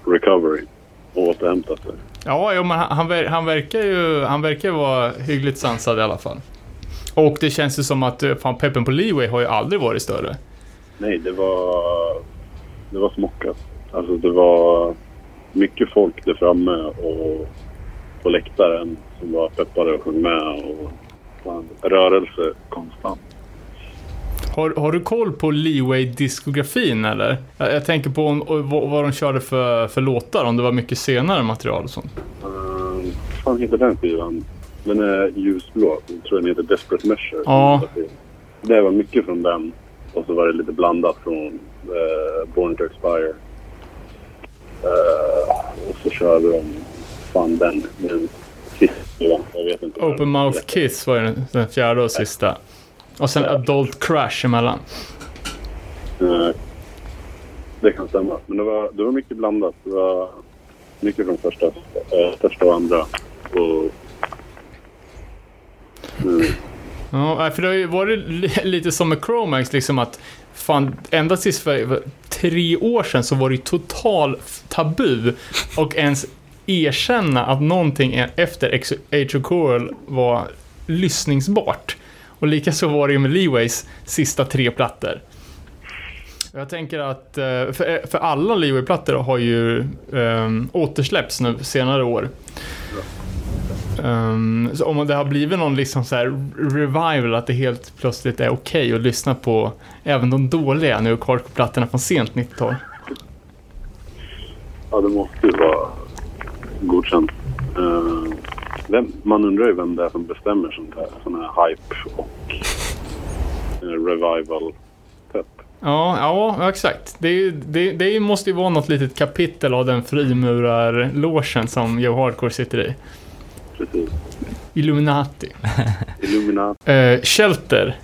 recovery och återhämtat sig. Ja, jo, men han, han, verkar ju han verkar ju vara hyggligt sansad i alla fall. Och det känns ju som att eh, fan, peppen på Leeway har ju aldrig varit större. Nej, det var... Det var smockat. Alltså det var mycket folk där framme och på läktaren som var peppade och sjöng med och fan, rörelse konstant. Har, har du koll på Leeway-diskografin eller? Jag, jag tänker på om, vad, vad de körde för, för låtar, om det var mycket senare material och sånt. Uh, vad fan heter den skivan? Den är ljusblå. Jag tror den heter Desperate Measure. Ja. Det var mycket från den. Och så var det lite blandat från eh, Born to Expire. Eh, och så körde de fan den. Sista skivan. Jag vet inte. Open Mouth Kiss var ju den, den fjärde och sista. Och sen Adult Crash emellan. Eh, det kan stämma. Men det var, det var mycket blandat. Det var mycket från första, eh, första och andra. Och, mm. Ja, för det har ju varit li- lite som med Chromax, liksom att fan, ända tills för tre år sedan så var det ju total tabu och ens erkänna att någonting är- efter Age of Coral var lyssningsbart. Och likaså var det ju med Leeways sista tre plattor. Jag tänker att, eh, för, eh, för alla Leeway-plattor har ju um, återsläppts nu senare år. Um, så om det har blivit någon liksom så här revival, att det helt plötsligt är okej att lyssna på även de dåliga nu plattorna från sent 90-tal. Ja, det måste ju vara godkänt. Ehm, vem, man undrar ju vem det är som bestämmer sånt här. Sån här hype och eh, revival pepp. Ja, ja, exakt. Det, det, det måste ju vara något litet kapitel av den frimurarlogen som Joe Hardcore sitter i. Precis. Illuminati. Illuminati, Uh, Shelter.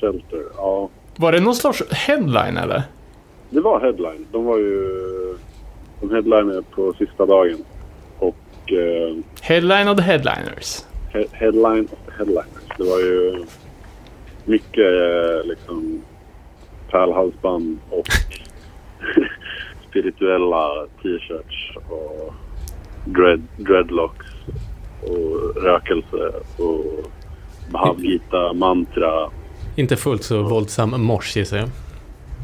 Shelter. Ja, Var det någon slags headline eller? det var headline. De var ju... De headlinade på sista dagen. Och eh, Headline of the headliners. he- headline of the headliners. Det var ju mycket eh, liksom pärlhalsband och spirituella t-shirts och dread, dreadlocks och rökelse och Bhagavad mantra. Inte fullt så våldsam mors gissar jag.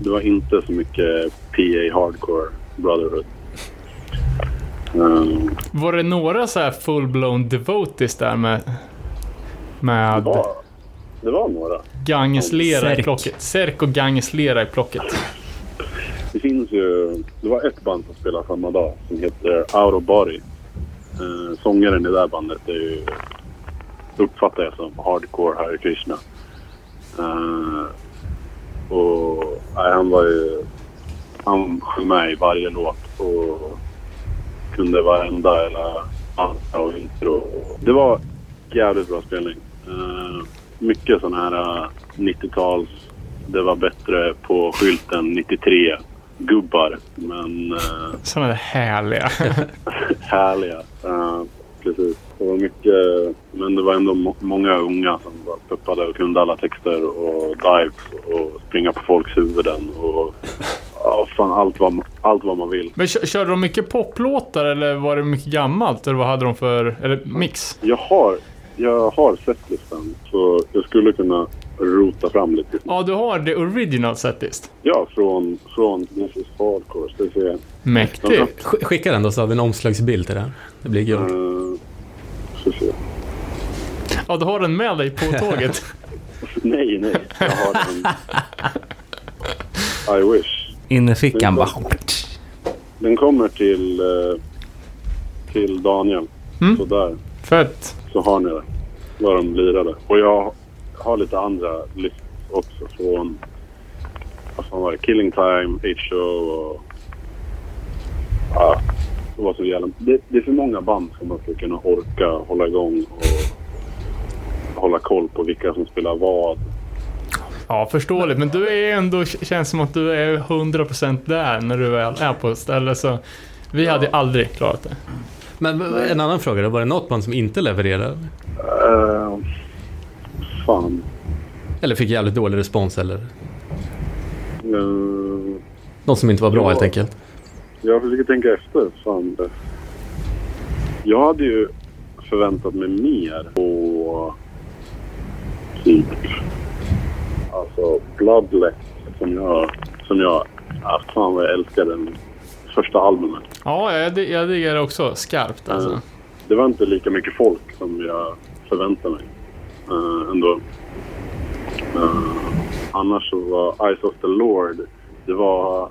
Det var inte så mycket PA hardcore brotherhood. Um, Var det några så här full-blown devotees där med... det, Med var, det var några. gangeslera i Särk. plocket? Särk och gangeslera i plocket. Det finns ju... Det var ett band som spelade samma dag som heter Out of Body. Eh, sångaren i det där bandet är ju... Uppfattar jag som hardcore Hare Krishna. Eh, och nej, han var ju... Han sjöng med i varje låt och kunde varenda eller andra och intro. Det var jävligt bra spelning. Eh, mycket sån här eh, 90-tals... Det var bättre på skylten 93 gubbar. Men eh, Sådana där härliga. härliga. Eh, precis. Det var mycket, men det var ändå må- många unga som var peppade och kunde alla texter och dives och springa på folks huvuden och ja, fan allt vad, allt vad man vill. Men kö- körde de mycket poplåtar eller var det mycket gammalt? Eller vad hade de för... Eller mix? Jag har, jag har sett listan så jag skulle kunna rota fram lite. Ja, du har det original setlist. Ja, från, från This is Hardcore. Ska se. Mäktigt. Sk- Skicka den då så har vi en omslagsbild till det här. Det blir guld. Uh, ska se. Ja, du har den med dig på tåget. Nej, nej. Jag har en... I wish. Innerfickan bara... Den kommer till, eh, till Daniel. Mm. Så där. Fett. Så har ni det. Vad de lirade. Och jag har lite andra listor också från... Vad fan var det? Killing Time, H.O. och... Ja, det var så jävla... Det, det är för många band som man ska kunna orka hålla igång och hålla koll på vilka som spelar vad. Ja, förståeligt. Men du är ändå... Känns som att du är 100% där när du väl är på ett ställe. Så vi hade aldrig klarat det. Men en annan fråga då. Var det något band som inte levererade? Uh, fan. Eller fick jävligt dålig respons eller? Uh, Något som inte var bra Ja. helt enkelt. Jag försöker tänka efter. Fan. Jag hade ju förväntat mig mer på typ alltså Bloodlet som jag som jag ah, fan vad jag älskar den första albumet. Ja, jag, jag diggar det också skarpt alltså. Mm. Det var inte lika mycket folk som jag förväntade mig uh, ändå. Eh, annars så var Eyes of the Lord, det var,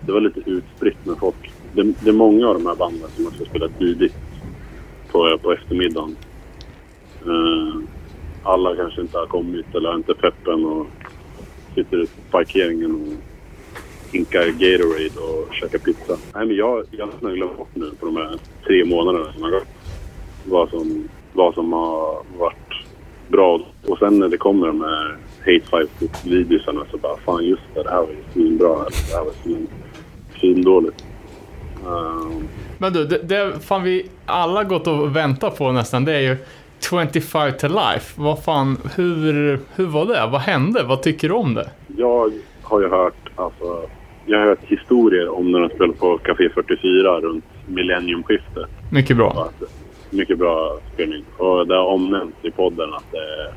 det var lite utspritt med folk. Det, det är många av de här banden som man ska spela tidigt på, på eftermiddagen. Eh, alla kanske inte har kommit eller har inte peppen och sitter ute på parkeringen och hinkar Gatorade och käkar pizza. Nej, men jag, jag har nästan glömt bort nu på de här tre månaderna som har gått. Vad som, vad som har varit bra. Och sen när det kommer de här Hate Five-videosarna så bara fan just det, det här var ju svinbra. Det här var svin, svindåligt. Um, Men du, det, det fan vi alla gått och väntat på nästan, det är ju 25 to life. Vad fan, hur, hur var det? Vad hände? Vad tycker du om det? jag har ju hört, alltså, jag har hört historier om när de spelade på Café 44 runt millenniumskiftet. Mycket bra. Att- Mycket bra spelning. Och det har omnämnts i podden att det,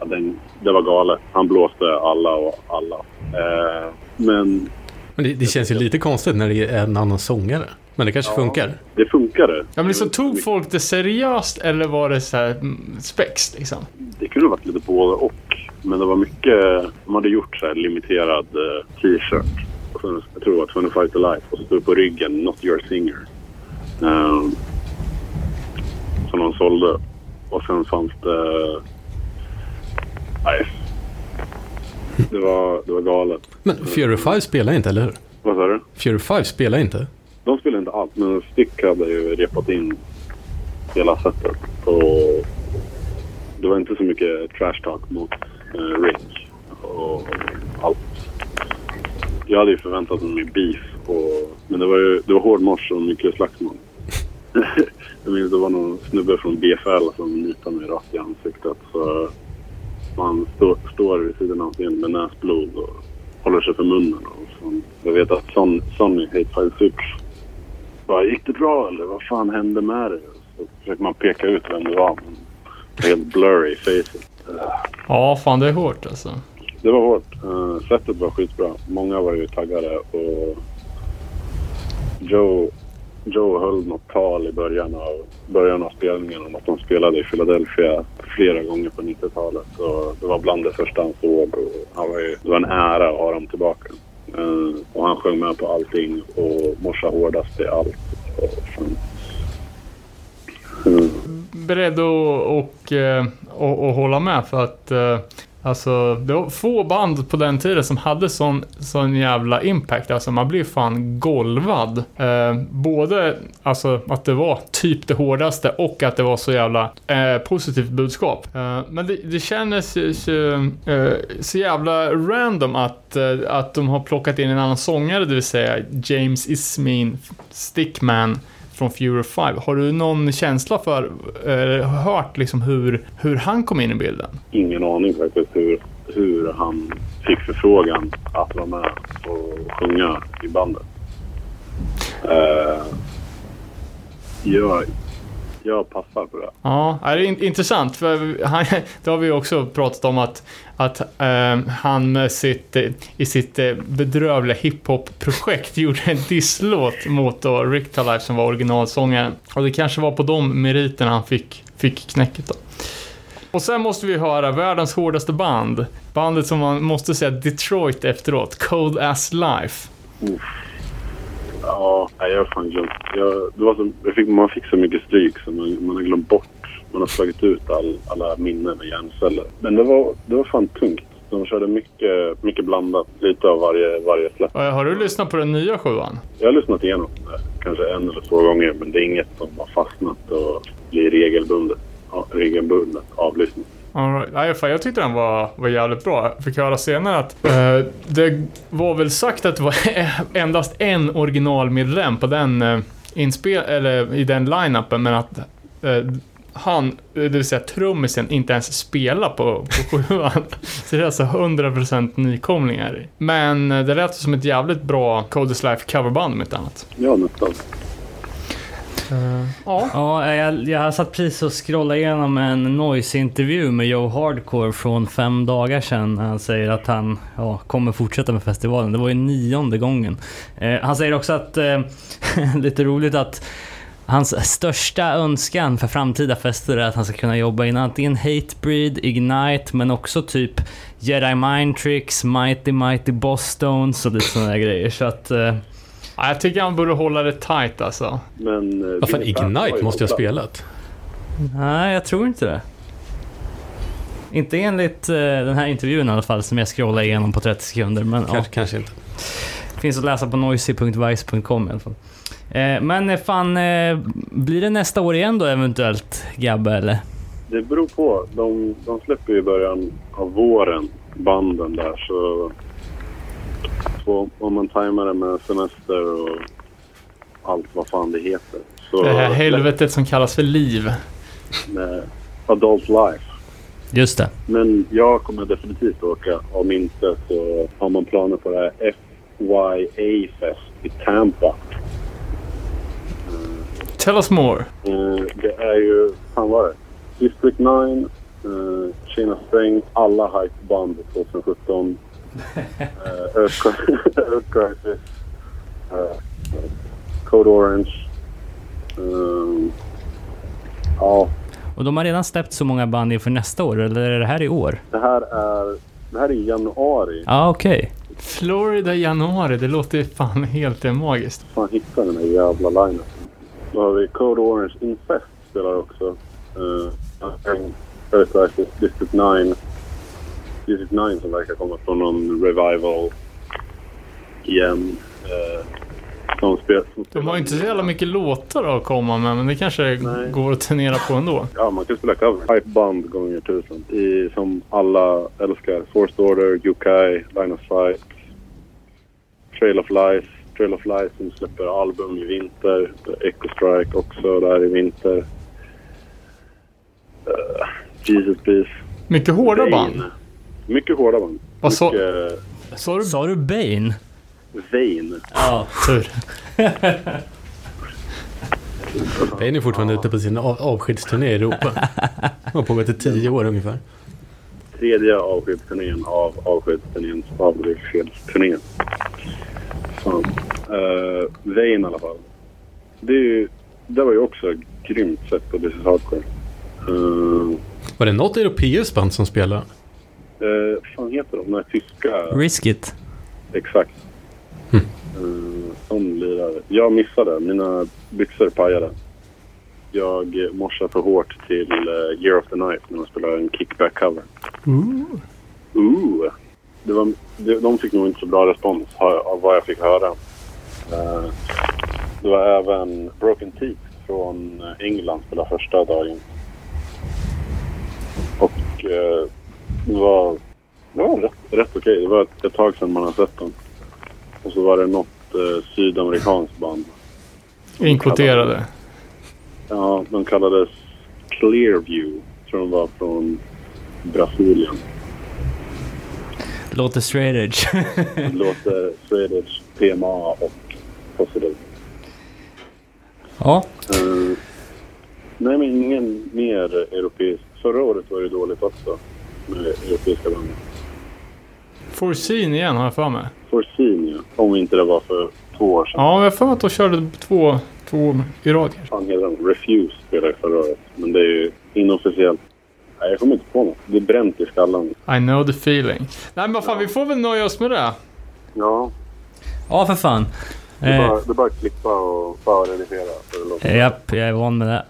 att den, det var galet. Han blåste alla och alla. Eh, men Men det, det känns ju lite konstigt när det är en annan sångare. Men det kanske funkar. det funkade. Ja men så tog folk det seriöst eller var det så här mm, spex liksom? Det kunde ha varit lite både och. Men det var mycket... De hade gjort så här limiterad eh, t-shirt. Och sen, Jag tror det var 25 to life. Och så stod på ryggen Not your singer. Um, som de sålde. Och sen fanns det... Nej. Det var, det var galet. Men Fury 5 spelar inte, eller hur? Vad sa du? Fury 5 spelar inte. De spelade inte allt, men Stick hade ju repat in hela setet. Och det var inte så mycket trash talk mot eh, Rick och allt. Jag hade ju förväntat mig beef, och, men det var ju det var hård morse och mycket slagsmål. Jag minns det var någon snubbe från BFL som nitade mig rakt i ansiktet. Så man stå, står vid sidan av scenen med näsblod och håller sig för munnen. Och sånt. Jag vet att Son, Sonny, Hate Five Six, bara gick det bra eller vad fan hände med dig? Så försöker man peka ut vem det var. Men helt blurry i facet. Ja, fan det är hårt alltså. Det var hårt. Uh, sättet var skitbra. Många var ju taggade och Joe, Joe höll något tal i början av, början av spelningen om att de spelade i Philadelphia flera gånger på 90-talet. Och det var bland det första han såg och han var ju, det var en ära att ha dem tillbaka. Uh, och han sjöng med på allting och morsa hårdast i allt. Och. Mm. beredd att och, eh, och, och hålla med för att eh, Alltså, det var få band på den tiden som hade sån, sån jävla impact. Alltså, man blir fan golvad. Eh, både alltså, att det var typ det hårdaste och att det var så jävla eh, positivt budskap. Eh, men det, det kändes ju så, eh, så jävla random att, eh, att de har plockat in en annan sångare, det vill säga James Ismin Stickman från Fury 5. Har du någon känsla för, eller hört liksom hur, hur han kom in i bilden? Ingen aning faktiskt hur, hur han fick förfrågan att vara med och sjunga i bandet. Uh, jag, jag passar på det. Ja, det är in- intressant för han, det har vi också pratat om att, att eh, han med sitt, i sitt eh, bedrövliga hiphop-projekt gjorde en disslåt mot då Rick Talife som var originalsångaren. Och det kanske var på de meriterna han fick, fick knäcket då. Och sen måste vi höra världens hårdaste band. Bandet som man måste säga Detroit efteråt, Cold As Life. Ja, jag har fan glömt. Jag, det var så, jag fick, man fick så mycket stryk så man, man har glömt bort. Man har slagit ut all, alla minnen med hjärnceller. Men det var, det var fan tungt. De körde mycket, mycket blandat. Lite av varje, varje släpp. Har du lyssnat på den nya sjuan? Jag har lyssnat igenom det kanske en eller två gånger. Men det är inget som har fastnat och blir regelbundet, regelbundet avlyssnat. Right. Nej, fan, jag tyckte den var, var jävligt bra. Jag fick höra senare att eh, det var väl sagt att det var endast en originalmedlem på den eh, uh, inspel eller i den line-upen, men att eh, han, eh, det vill säga trummisen, inte ens spelar på, på sjuan. Så det är alltså 100% nykomlingar. Men eh, det lät som ett jävligt bra Coldest Life coverband om inte annat. Ja, nästan. Ja. Ja, jag, jag satt precis och scrollade igenom en Noise-intervju med Joe Hardcore från fem dagar sedan. Han säger att han ja, kommer fortsätta med festivalen. Det var ju nionde gången. Eh, han säger också att, eh, lite roligt att Hans största önskan för framtida fester är att han ska kunna jobba in antingen Hatebreed, Ignite, men också typ Jedi Mind Tricks, Mighty Mighty Boss Stones och lite sådana grejer. Så att... Eh, Ja, Jag tycker han borde hålla det tight alltså. Men... eh, Vad fan, Jimmy Plant var Ignite måste jag ha spelat. Nej, jag tror inte det. Inte enligt eh, den här intervjun i alla fall, som jag scrollade igenom på 30 sekunder. Men ja, Kanske, kanske inte. finns att läsa på noisy.vice.com i alla fall. Eh, men eh, fan, eh, blir det nästa år igen då eventuellt, Gabbe, eller? Det beror på. De, de släpper ju i början av våren, banden där. Så, så om man tajmar det med semester och allt vad fan det heter. Så Det här helvetet som kallas för liv. Med Adult Life. Just det. Men jag kommer definitivt åka. Om inte så har man planer på det här FYA-fest i Tampa. Tell us more. Eh, det är ju, fan var det? District 9, uh, Kina Strength, alla hypeband 2017. Uh, Earth, Earth Crisis, eh, Code Orange. Um, ja, Och de har redan släppt så många band inför nästa år, eller är det här i år? det här är, det här är i januari. Ja, okej. Florida i januari, det låter ju fan helt eh, magiskt. fan hitta den här jävla lineupen. Då har vi Code Orange Infest spelar också. Uh, Earth Crisis, District 9. District 9 som verkar komma från någon revival igen. Uh, de, spel, De har ju inte så jävla mycket låtar att komma med, men det kanske Nej. går att turnera på ändå. Ja, man kan spela cover. Hypeband gånger tusen. I, som alla älskar. Forced Order, Yukai, Line of Sight, Trail of Lies. Trail of Lies som släpper album i vinter. Echo Strike också där i vinter. Uh, Jesus Peace. Mycket hårda Bane. band. Mycket hårda band. Vad sa- du Sa du Bane? Vain. Ja. tur? Bane är fortfarande ute på sin av- avskedsturné i Europa. har pågått i tio år ungefär. Tredje avskedsturnén av avskedsturnén avskedsturnén. Fan. Uh, Vain i alla fall. Det, är ju, det var ju också ett grymt sätt på This is Hardcore. Uh, Var det något europeiskt band som spelade? Uh, fan heter de? De här tyska... Risk It. Exakt. Jag missade. Mina byxor pajade. Jag eh, morsade för hårt till uh, Year of the Knife när de spelade en kickback-cover. Ooh. Det var, det, de fick nog inte så bra respons av vad jag fick höra. Eh, det var även Broken Teeth från eh, England spelade första dagen. Och eh, det var, det var rätt, rätt okej. Det var ett, ett tag sedan man har sett dem. Och så var det något eh, sydamerikanskt band. Inkvoterade. Ja, de kallades Clearview. Tror de var från Brasilien. Låter straight edge. Det låter Swedish, PMA och Positive. ja, Eh, nej, men ingen mer europeisk. Förra året var det dåligt också med europeiska band. Forseen igen har jag för mig. Forsin, ja. Om inte det var för två år sedan. Ja, jag har för mig att de körde två, två i rad. Fan heter de? Refuse spelade förra året. Men det är ju inofficiellt. Nej, jag kommer inte på något. Det är bränt i skallen. I know the feeling. Nej men vad fan, vi får väl nöja oss med det. Ja, ja för fan. det är, Eh, bara, det är bara att klippa och förredigera. Japp, jag är van med det.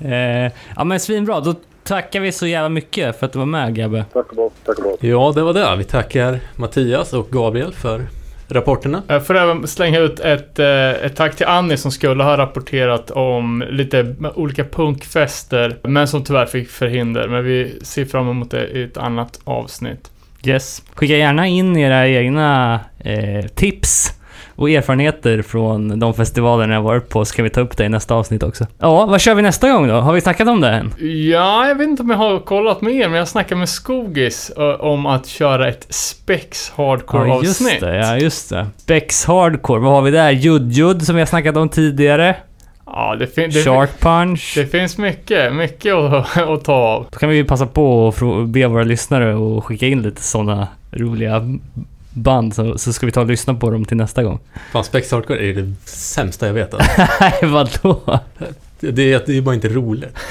eh, ja men svinbra, då tackar vi så jävla mycket för att du var med Gabbe. Tack och bock, tack och bock. Ja, det var det. Vi tackar Mattias och Gabriel för rapporterna. Jag får även slänga ut ett, eh, ett tack till Annie som skulle ha rapporterat om lite olika punkfester, men som tyvärr fick förhinder. Men vi ser fram emot det i ett annat avsnitt. Yes. Skicka gärna in era egna eh, tips och erfarenheter från de festivaler ni har varit på så kan vi ta upp det i nästa avsnitt också. Ja, vad kör vi nästa gång då? Har vi snackat om det än? Ja, jag vet inte om jag har kollat mer, men jag snackade med Skogis om att köra ett Spex Hardcore-avsnitt. Ja, just det. Bex Hardcore, vad har vi där? Judd-Judd som vi har snackat om tidigare. Ja, det, fin- det, Shark Punch. det finns mycket, mycket att, att ta av. Då kan vi passa på frå- be våra lyssnare att skicka in lite sådana roliga band så, så ska vi ta och lyssna på dem till nästa gång. Fan, Spex Hardcore är det sämsta jag vet. Alltså. Nej, vadå? Det, är, det är bara inte roligt.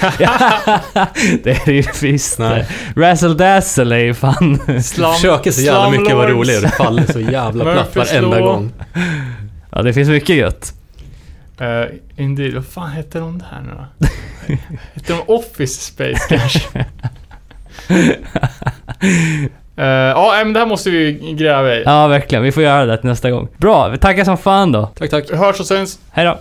det är ju visst Nej. det. Razzle Dazzle är ju fan... Slam, Försöker så jävla mycket vara rolig och det faller så jävla platt varenda gång. Ja, det finns mycket gött. Uh, indeed. Vad fan hette de där nu då? hette de Office Space kanske? Eh, Ja, men det här måste vi gräva i. Ja, verkligen. Vi får göra det till nästa gång. Bra, vi tackar som fan då. Tack, tack. Vi hörs och syns. Hej då.